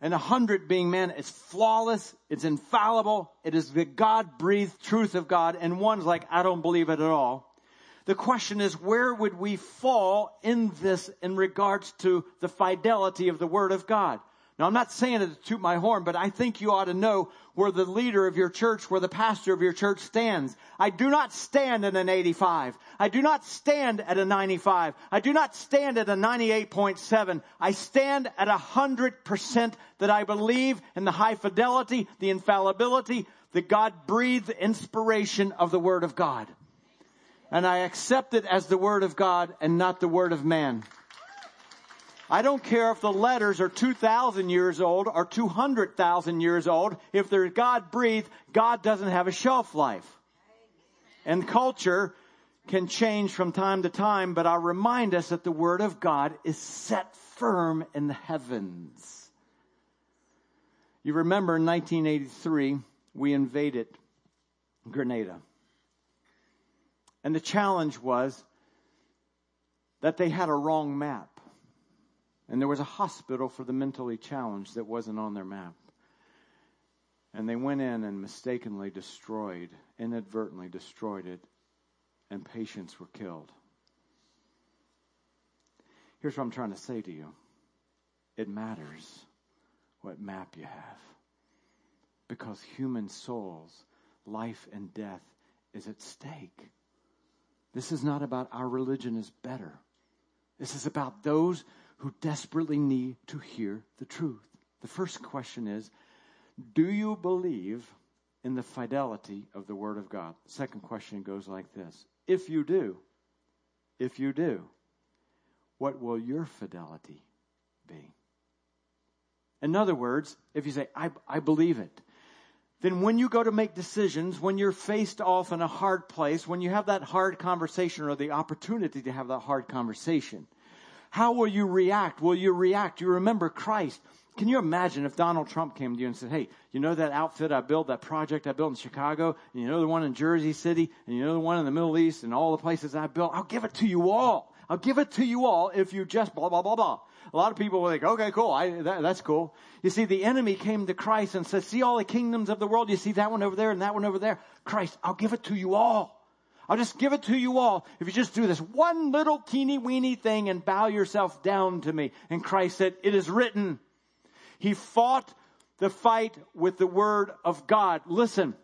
Speaker 1: and a hundred being man, it's flawless, it's infallible, it is the God breathed truth of God, and one's like, I don't believe it at all. The question is, where would we fall in this in regards to the fidelity of the Word of God? Now, I'm not saying it to toot my horn, but I think you ought to know where the leader of your church, where the pastor of your church stands. I do not stand at an 85. I do not stand at a 95. I do not stand at a 98.7. I stand at a hundred percent that I believe in the high fidelity, the infallibility, the God breathed inspiration of the Word of God. And I accept it as the Word of God and not the Word of man. I don't care if the letters are 2,000 years old or 200,000 years old. If they're God breathed, God doesn't have a shelf life. And culture can change from time to time, but I'll remind us that the Word of God is set firm in the heavens. You remember in 1983, we invaded Grenada. And the challenge was that they had a wrong map. And there was a hospital for the mentally challenged that wasn't on their map. And they went in and mistakenly destroyed, inadvertently destroyed it, and patients were killed. Here's what I'm trying to say to you it matters what map you have. Because human souls, life and death is at stake. This is not about our religion is better. This is about those who desperately need to hear the truth. The first question is Do you believe in the fidelity of the Word of God? The second question goes like this If you do, if you do, what will your fidelity be? In other words, if you say, I, I believe it, then when you go to make decisions, when you're faced off in a hard place, when you have that hard conversation or the opportunity to have that hard conversation, how will you react? Will you react? You remember Christ. Can you imagine if Donald Trump came to you and said, Hey, you know that outfit I built, that project I built in Chicago, and you know the one in Jersey City, and you know the one in the Middle East, and all the places I built? I'll give it to you all. I'll give it to you all if you just blah, blah, blah, blah. A lot of people were like, okay, cool. I, that, that's cool. You see, the enemy came to Christ and said, see all the kingdoms of the world. You see that one over there and that one over there. Christ, I'll give it to you all. I'll just give it to you all if you just do this one little teeny weeny thing and bow yourself down to me. And Christ said, it is written. He fought the fight with the word of God. Listen,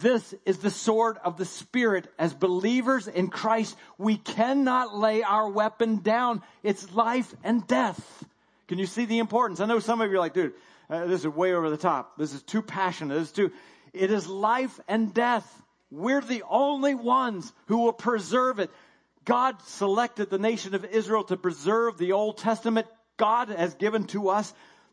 Speaker 1: this is the sword of the Spirit. As believers in Christ, we cannot lay our weapon down. It's life and death. Can you see the importance? I know some of you are like, dude, uh, this is way over the top. This is too passionate. This is too, it is life and death. We're the only ones who will preserve it. God selected the nation of Israel to preserve the Old Testament. God has given to us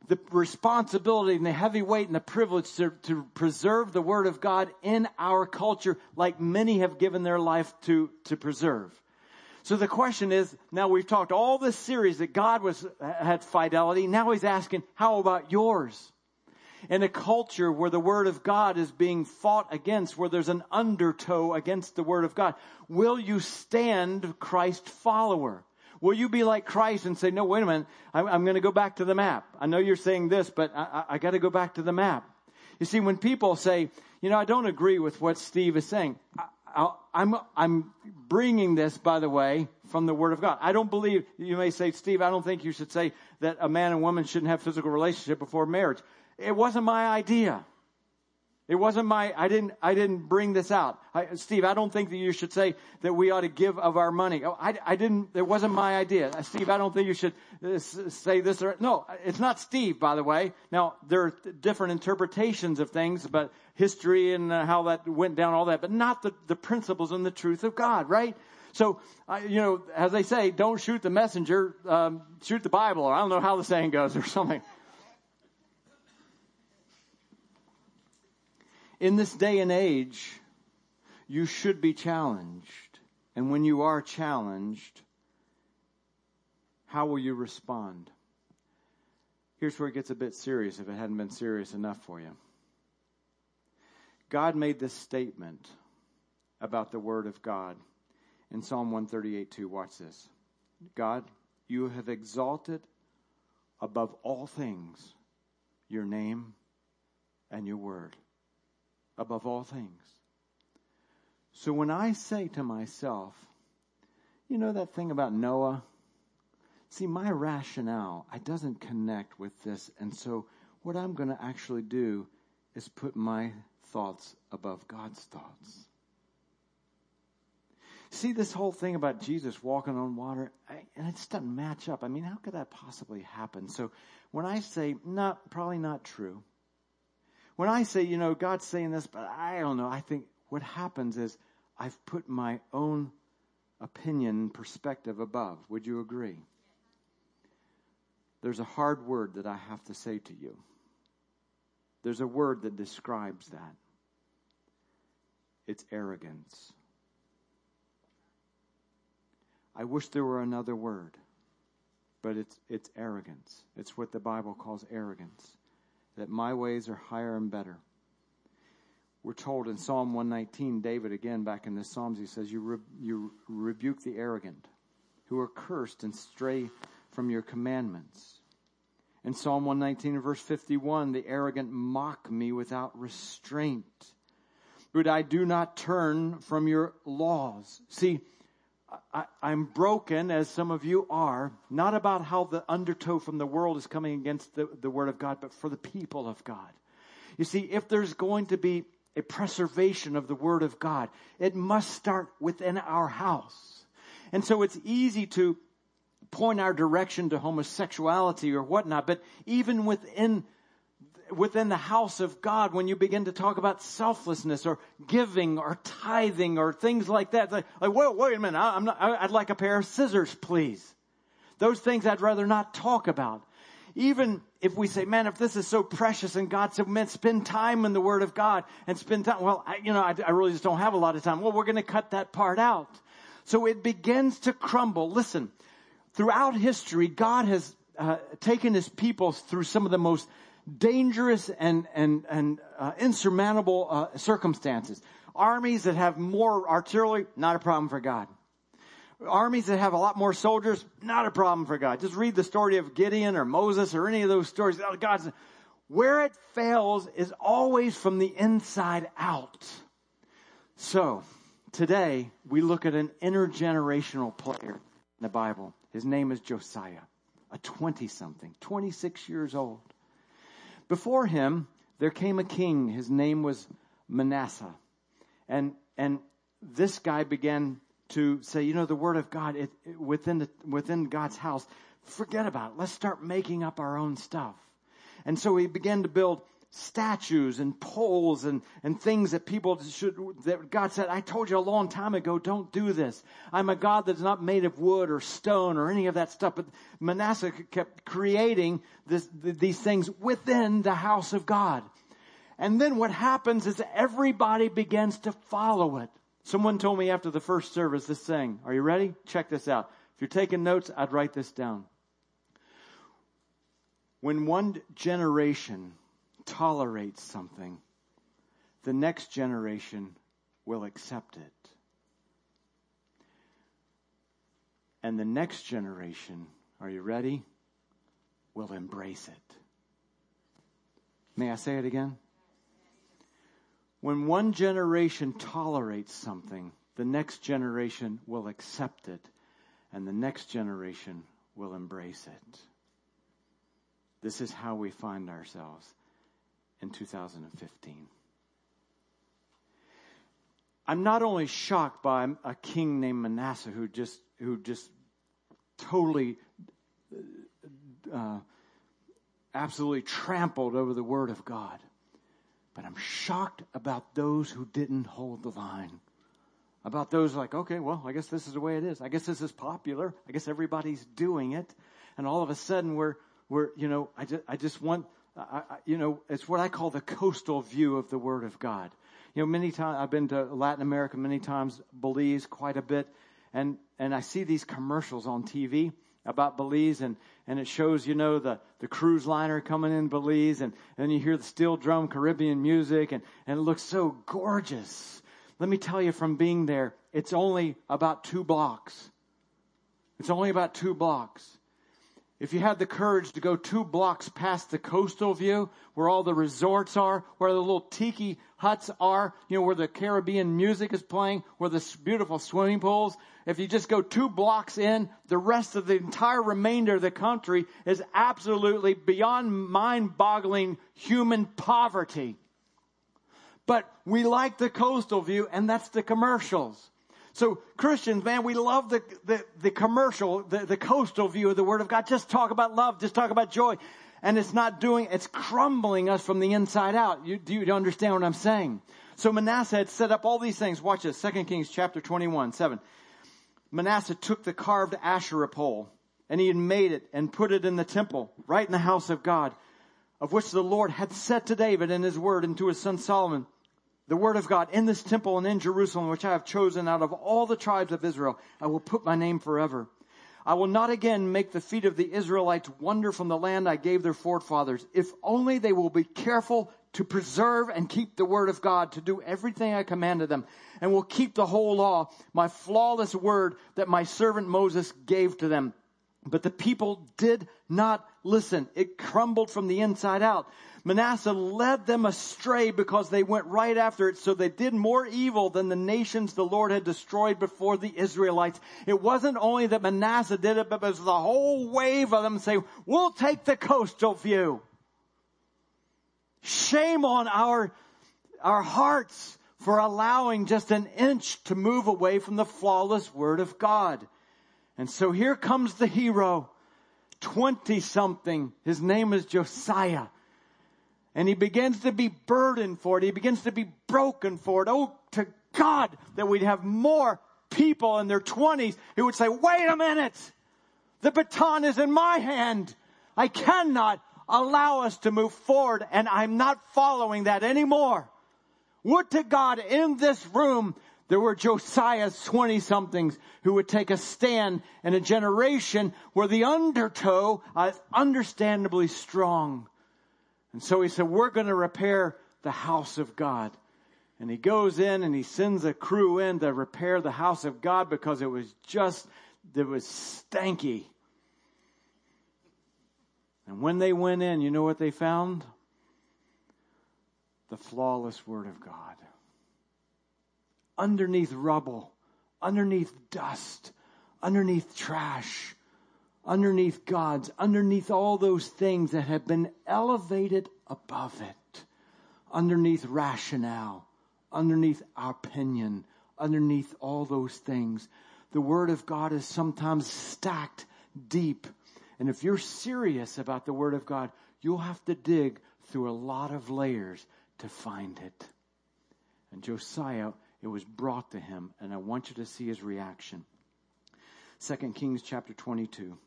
Speaker 1: the responsibility and the heavy weight and the privilege to, to preserve the Word of God in our culture like many have given their life to, to preserve. So the question is, now we've talked all this series that God was, had fidelity. Now he's asking, how about yours? In a culture where the Word of God is being fought against, where there's an undertow against the Word of God, will you stand Christ follower? Will you be like Christ and say, no, wait a minute, I'm, I'm going to go back to the map. I know you're saying this, but I, I, I got to go back to the map. You see, when people say, you know, I don't agree with what Steve is saying, I, I'm, I'm bringing this, by the way, from the Word of God. I don't believe, you may say, Steve, I don't think you should say that a man and woman shouldn't have physical relationship before marriage. It wasn't my idea. It wasn't my, I didn't, I didn't bring this out. I, Steve, I don't think that you should say that we ought to give of our money. Oh, I, I didn't, it wasn't my idea. Uh, Steve, I don't think you should uh, say this or, no, it's not Steve, by the way. Now, there are different interpretations of things, but history and uh, how that went down, all that, but not the, the principles and the truth of God, right? So, you know, as they say, don't shoot the messenger, um, shoot the Bible, or I don't know how the saying goes or something. In this day and age, you should be challenged. And when you are challenged, how will you respond? Here's where it gets a bit serious if it hadn't been serious enough for you. God made this statement about the Word of God in Psalm 138 2. Watch this. God, you have exalted above all things your name and your word above all things. So when I say to myself, you know that thing about Noah? See, my rationale, I doesn't connect with this. And so what I'm going to actually do is put my thoughts above God's thoughts. See this whole thing about Jesus walking on water, I, and it just doesn't match up. I mean, how could that possibly happen? So when I say, not, probably not true, when I say, you know, God's saying this, but I don't know, I think what happens is I've put my own opinion perspective above. Would you agree? There's a hard word that I have to say to you. There's a word that describes that. It's arrogance. I wish there were another word, but it's, it's arrogance. It's what the Bible calls arrogance that my ways are higher and better. We're told in Psalm 119, David again back in the Psalms, he says, You, re- you rebuke the arrogant who are cursed and stray from your commandments. In Psalm 119 verse 51, the arrogant mock me without restraint. But I do not turn from your laws. See, I, am broken, as some of you are, not about how the undertow from the world is coming against the, the Word of God, but for the people of God. You see, if there's going to be a preservation of the Word of God, it must start within our house. And so it's easy to point our direction to homosexuality or whatnot, but even within within the house of God when you begin to talk about selflessness or giving or tithing or things like that. Like, like wait, wait a minute, I, am not, I, would like a pair of scissors, please. Those things I'd rather not talk about. Even if we say, man, if this is so precious and God said, man, spend time in the Word of God and spend time. Well, I, you know, I, I really just don't have a lot of time. Well, we're going to cut that part out. So it begins to crumble. Listen, throughout history, God has uh, taken his people through some of the most dangerous and, and, and uh, insurmountable uh, circumstances. Armies that have more artillery, not a problem for God. Armies that have a lot more soldiers, not a problem for God. Just read the story of Gideon or Moses or any of those stories. Oh, God's, where it fails is always from the inside out. So, today we look at an intergenerational player in the Bible. His name is Josiah, a 20 something, 26 years old. Before him, there came a king. His name was Manasseh. And, and this guy began to say, you know, the word of God it, it, within, the, within God's house, forget about it. Let's start making up our own stuff. And so he began to build statues and poles and, and things that people should, that God said, I told you a long time ago, don't do this. I'm a God that's not made of wood or stone or any of that stuff. But Manasseh kept creating this, these things within the house of God. And then what happens is everybody begins to follow it. Someone told me after the first service this saying, are you ready? Check this out. If you're taking notes, I'd write this down. When one generation tolerates something, the next generation will accept it. And the next generation, are you ready? Will embrace it. May I say it again? When one generation tolerates something, the next generation will accept it, and the next generation will embrace it. This is how we find ourselves in 2015. I'm not only shocked by a king named Manasseh who just who just totally uh, absolutely trampled over the word of God, but I'm shocked about those who didn't hold the line. About those like, okay, well, I guess this is the way it is. I guess this is popular. I guess everybody's doing it, and all of a sudden we're we're you know I just I just want I, you know, it's what I call the coastal view of the Word of God. You know, many times I've been to Latin America, many times Belize, quite a bit, and and I see these commercials on TV about Belize, and and it shows you know the the cruise liner coming in Belize, and and you hear the steel drum Caribbean music, and and it looks so gorgeous. Let me tell you, from being there, it's only about two blocks. It's only about two blocks. If you had the courage to go two blocks past the coastal view, where all the resorts are, where the little tiki huts are, you know, where the Caribbean music is playing, where the beautiful swimming pools, if you just go two blocks in, the rest of the entire remainder of the country is absolutely beyond mind boggling human poverty. But we like the coastal view, and that's the commercials. So Christians, man, we love the, the, the commercial, the, the coastal view of the Word of God. Just talk about love, just talk about joy. And it's not doing, it's crumbling us from the inside out. You, do you understand what I'm saying? So Manasseh had set up all these things. Watch this, 2 Kings chapter 21, 7. Manasseh took the carved Asherah pole and he had made it and put it in the temple, right in the house of God, of which the Lord had said to David in his word and to his son Solomon, the word of God in this temple and in Jerusalem, which I have chosen out of all the tribes of Israel. I will put my name forever. I will not again make the feet of the Israelites wander from the land I gave their forefathers, if only they will be careful to preserve and keep the word of God, to do everything I commanded them, and will keep the whole law, my flawless word that my servant Moses gave to them. But the people did not listen. It crumbled from the inside out. Manasseh led them astray because they went right after it. So they did more evil than the nations the Lord had destroyed before the Israelites. It wasn't only that Manasseh did it, but it was the whole wave of them saying, we'll take the coastal view. Shame on our, our hearts for allowing just an inch to move away from the flawless word of God. And so here comes the hero, 20 something. His name is Josiah. And he begins to be burdened for it. He begins to be broken for it. Oh, to God that we'd have more people in their 20s who would say, wait a minute. The baton is in my hand. I cannot allow us to move forward and I'm not following that anymore. Would to God in this room there were Josiah's 20 somethings who would take a stand in a generation where the undertow is understandably strong. And so he said, we're going to repair the house of God. And he goes in and he sends a crew in to repair the house of God because it was just, it was stanky. And when they went in, you know what they found? The flawless Word of God. Underneath rubble, underneath dust, underneath trash, underneath gods, underneath all those things that have been elevated above it, underneath rationale, underneath our opinion, underneath all those things. The Word of God is sometimes stacked deep and if you're serious about the Word of God, you'll have to dig through a lot of layers to find it. And Josiah, it was brought to him, and I want you to see his reaction. Second Kings chapter 22.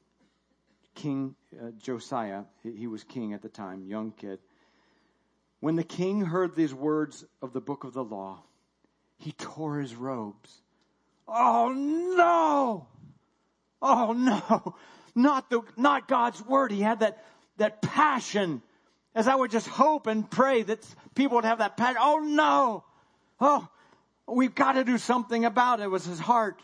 Speaker 1: King uh, Josiah, he, was king at the time, young kid. When the king heard these words of the book of the law, he tore his robes. Oh no! Oh no! not the, not God's word. He had that, that passion. As I would just hope and pray that people would have that passion. Oh no! Oh, we've got to do something about it. It was his heart.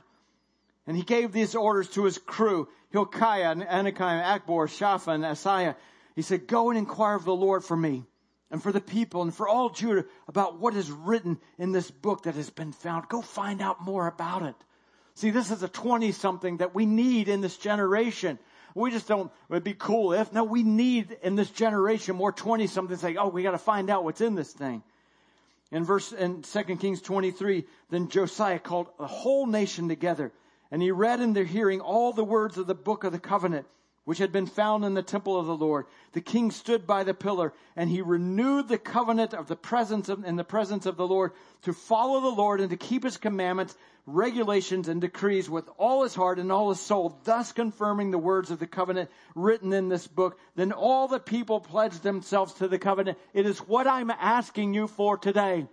Speaker 1: And he gave these orders to his crew, Hilkiah, Anakiah, Akbor, Shaphan, Asaiah. He said, go and inquire of the Lord for me and for the people and for all Judah about what is written in this book that has been found. Go find out more about it. See, this is a 20 something that we need in this generation. We just don't, it'd be cool if, no, we need in this generation more 20 something say, oh, we got to find out what's in this thing. In verse, in 2 Kings 23, then Josiah called the whole nation together and he read in their hearing all the words of the book of the covenant which had been found in the temple of the Lord. The king stood by the pillar and he renewed the covenant of the presence of, in the presence of the Lord to follow the Lord and to keep his commandments, regulations, and decrees with all his heart and all his soul, thus confirming the words of the covenant written in this book. Then all the people pledged themselves to the covenant. It is what I'm asking you for today.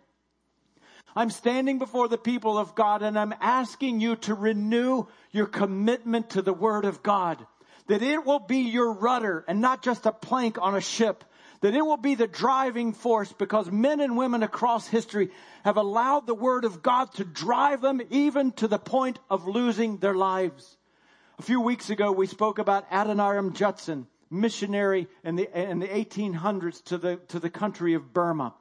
Speaker 1: I'm standing before the people of God and I'm asking you to renew your commitment to the word of God that it will be your rudder and not just a plank on a ship. That it will be the driving force because men and women across history have allowed the word of God to drive them even to the point of losing their lives. A few weeks ago, we spoke about Adoniram Judson, missionary in the, in the 1800s to the, to the country of Burma.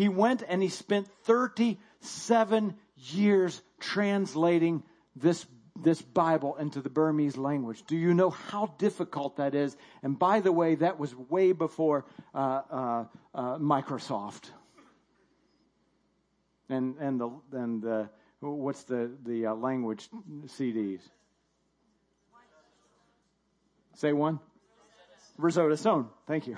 Speaker 1: He went and he spent 37 years translating this this Bible into the Burmese language. Do you know how difficult that is? And by the way, that was way before uh, uh, uh, Microsoft. And and the and the what's the the uh, language CDs? Say one. Rosetta Stone. Thank you.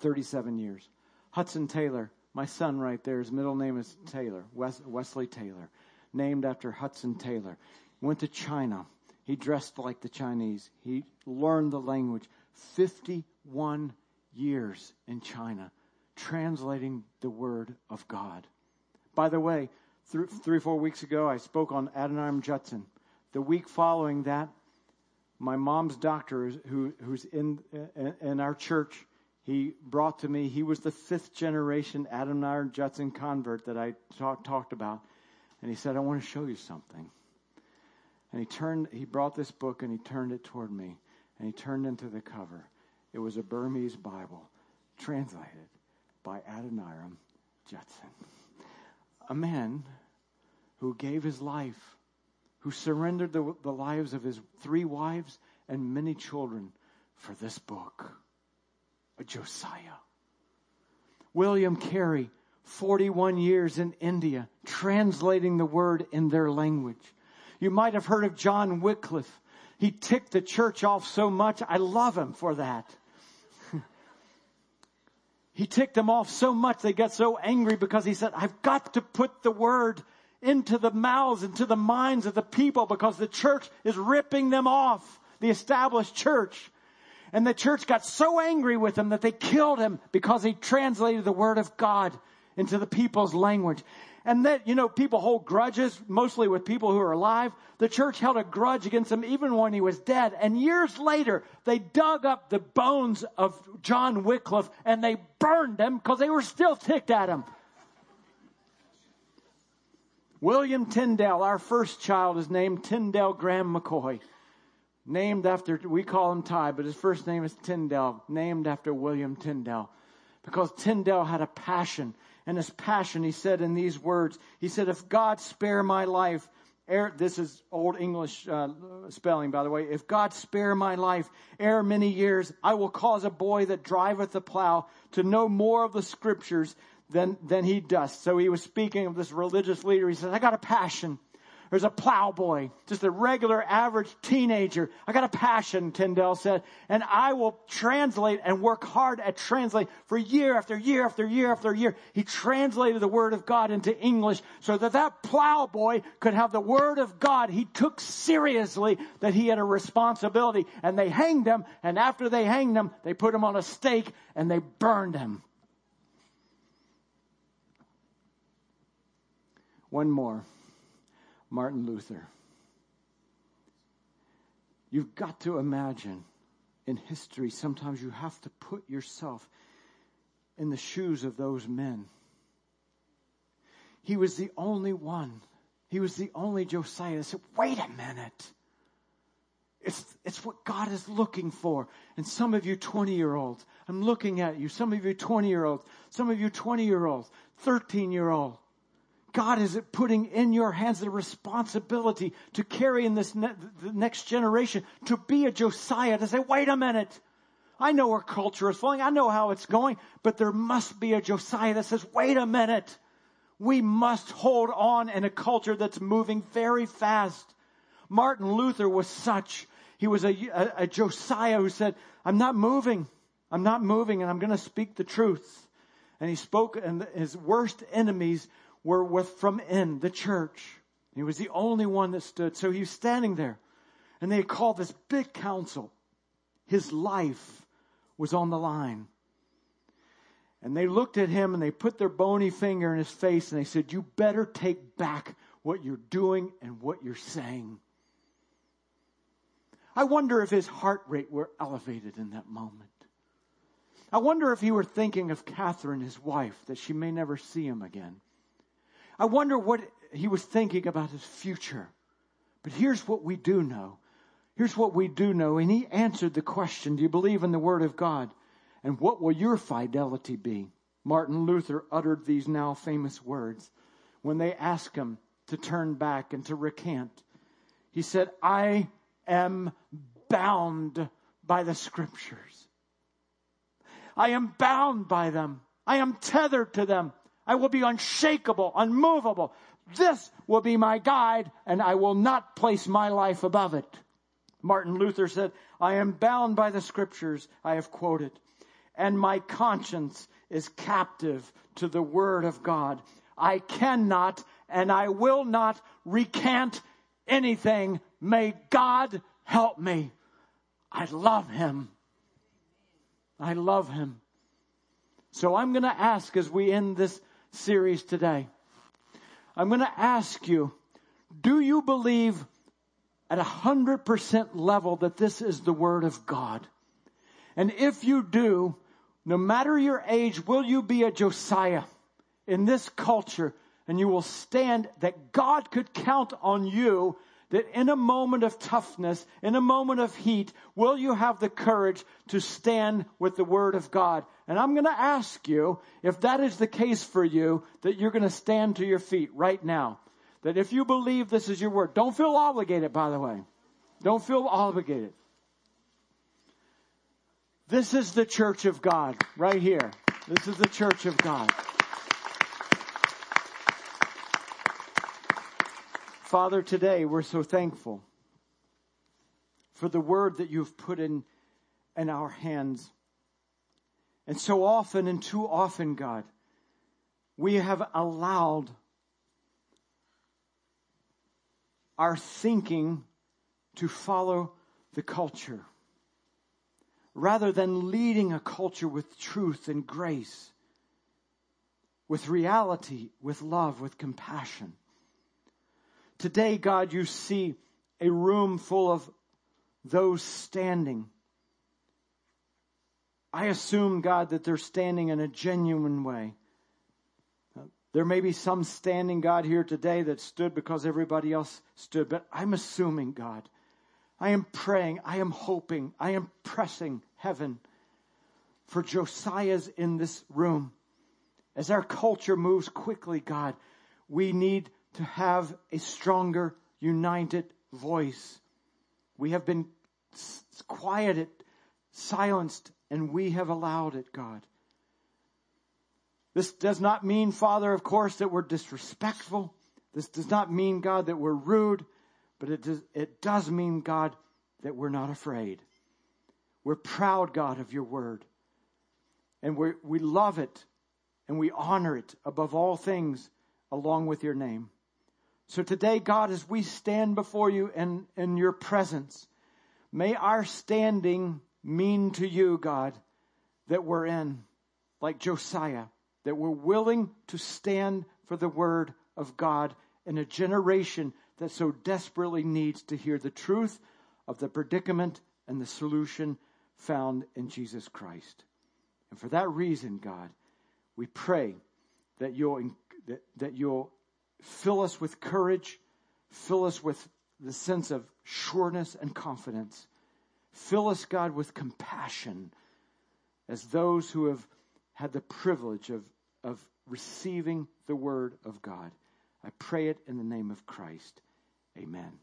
Speaker 1: Thirty-seven years. Hudson Taylor, my son, right there. His middle name is Taylor. Wes- Wesley Taylor named after Hudson Taylor. Went to China. He dressed like the Chinese. He learned the language. 51 years in China, translating the Word of God. By the way, th- three or four weeks ago, I spoke on Adoniram Judson. The week following that, my mom's doctor, who, who's in, in, in our church, he brought to me, he was the fifth generation Adoniram Judson convert that I talk, talked about. And he said, I want to show you something. And he turned, he brought this book and he turned it toward me. And he turned into the cover. It was a Burmese Bible translated by Adoniram Judson. A man who gave his life, who surrendered the, the lives of his three wives and many children for this book. Josiah. William Carey 41 years in India, translating the word in their language. You might have heard of John Wycliffe. He ticked the church off so much. I love him for that. *laughs* he ticked them off so much they got so angry because he said, I've got to put the word into the mouths, into the minds of the people because the church is ripping them off, the established church. And the church got so angry with him that they killed him because he translated the word of God into the people's language. And that, you know, people hold grudges, mostly with people who are alive. The church held a grudge against him even when he was dead. And years later, they dug up the bones of John Wycliffe and they burned them because they were still ticked at him. William Tyndale, our first child, is named Tyndale Graham McCoy. Named after, we call him Ty, but his first name is Tyndale, named after William Tyndale. Because Tyndale had a passion. And his passion, he said in these words, he said, if God spare my life, ere, this is old English uh, spelling, by the way. If God spare my life, ere many years, I will cause a boy that driveth the plow to know more of the scriptures than, than he does. So he was speaking of this religious leader. He says, I got a passion. There's a plowboy, just a regular average teenager. I got a passion, Tyndale said, and I will translate and work hard at translate for year after year after year after year. He translated the word of God into English so that that plowboy could have the word of God. He took seriously that he had a responsibility and they hanged him and after they hanged him, they put him on a stake and they burned him. One more. Martin Luther. You've got to imagine in history, sometimes you have to put yourself in the shoes of those men. He was the only one. He was the only Josiah that said, wait a minute. It's, it's what God is looking for. And some of you 20 year olds, I'm looking at you. Some of you 20 year olds, some of you 20 year olds, 13 year old, God is putting in your hands the responsibility to carry in this ne- the next generation, to be a Josiah, to say, wait a minute. I know our culture is falling. I know how it's going, but there must be a Josiah that says, wait a minute. We must hold on in a culture that's moving very fast. Martin Luther was such. He was a, a, a Josiah who said, I'm not moving. I'm not moving and I'm going to speak the truth. And he spoke and his worst enemies were with from in the church. He was the only one that stood. So he was standing there and they called this big council. His life was on the line. And they looked at him and they put their bony finger in his face and they said, You better take back what you're doing and what you're saying. I wonder if his heart rate were elevated in that moment. I wonder if he were thinking of Catherine, his wife, that she may never see him again. I wonder what he was thinking about his future. But here's what we do know. Here's what we do know. And he answered the question Do you believe in the Word of God? And what will your fidelity be? Martin Luther uttered these now famous words when they asked him to turn back and to recant. He said, I am bound by the scriptures. I am bound by them. I am tethered to them. I will be unshakable, unmovable. This will be my guide, and I will not place my life above it. Martin Luther said, I am bound by the scriptures I have quoted, and my conscience is captive to the word of God. I cannot and I will not recant anything. May God help me. I love him. I love him. So I'm going to ask as we end this series today. I'm going to ask you, do you believe at a hundred percent level that this is the word of God? And if you do, no matter your age, will you be a Josiah in this culture and you will stand that God could count on you that in a moment of toughness, in a moment of heat, will you have the courage to stand with the Word of God? And I'm going to ask you, if that is the case for you, that you're going to stand to your feet right now. That if you believe this is your word, don't feel obligated, by the way. Don't feel obligated. This is the church of God, right here. This is the church of God. Father, today we're so thankful for the word that you've put in, in our hands. And so often and too often, God, we have allowed our thinking to follow the culture rather than leading a culture with truth and grace, with reality, with love, with compassion. Today, God, you see a room full of those standing. I assume, God, that they're standing in a genuine way. There may be some standing, God, here today that stood because everybody else stood, but I'm assuming, God, I am praying, I am hoping, I am pressing heaven for Josiah's in this room. As our culture moves quickly, God, we need to have a stronger, united voice. We have been quieted, silenced, and we have allowed it, God. This does not mean, Father, of course, that we're disrespectful. This does not mean, God, that we're rude, but it does, it does mean, God, that we're not afraid. We're proud, God, of your word. And we we love it and we honor it above all things along with your name. So today, God, as we stand before you and in your presence, may our standing mean to you, God, that we're in, like Josiah, that we're willing to stand for the word of God in a generation that so desperately needs to hear the truth of the predicament and the solution found in Jesus Christ. And for that reason, God, we pray that you'll, that, that you'll fill us with courage, fill us with the sense of sureness and confidence. Fill us, God, with compassion as those who have had the privilege of, of receiving the word of God. I pray it in the name of Christ. Amen.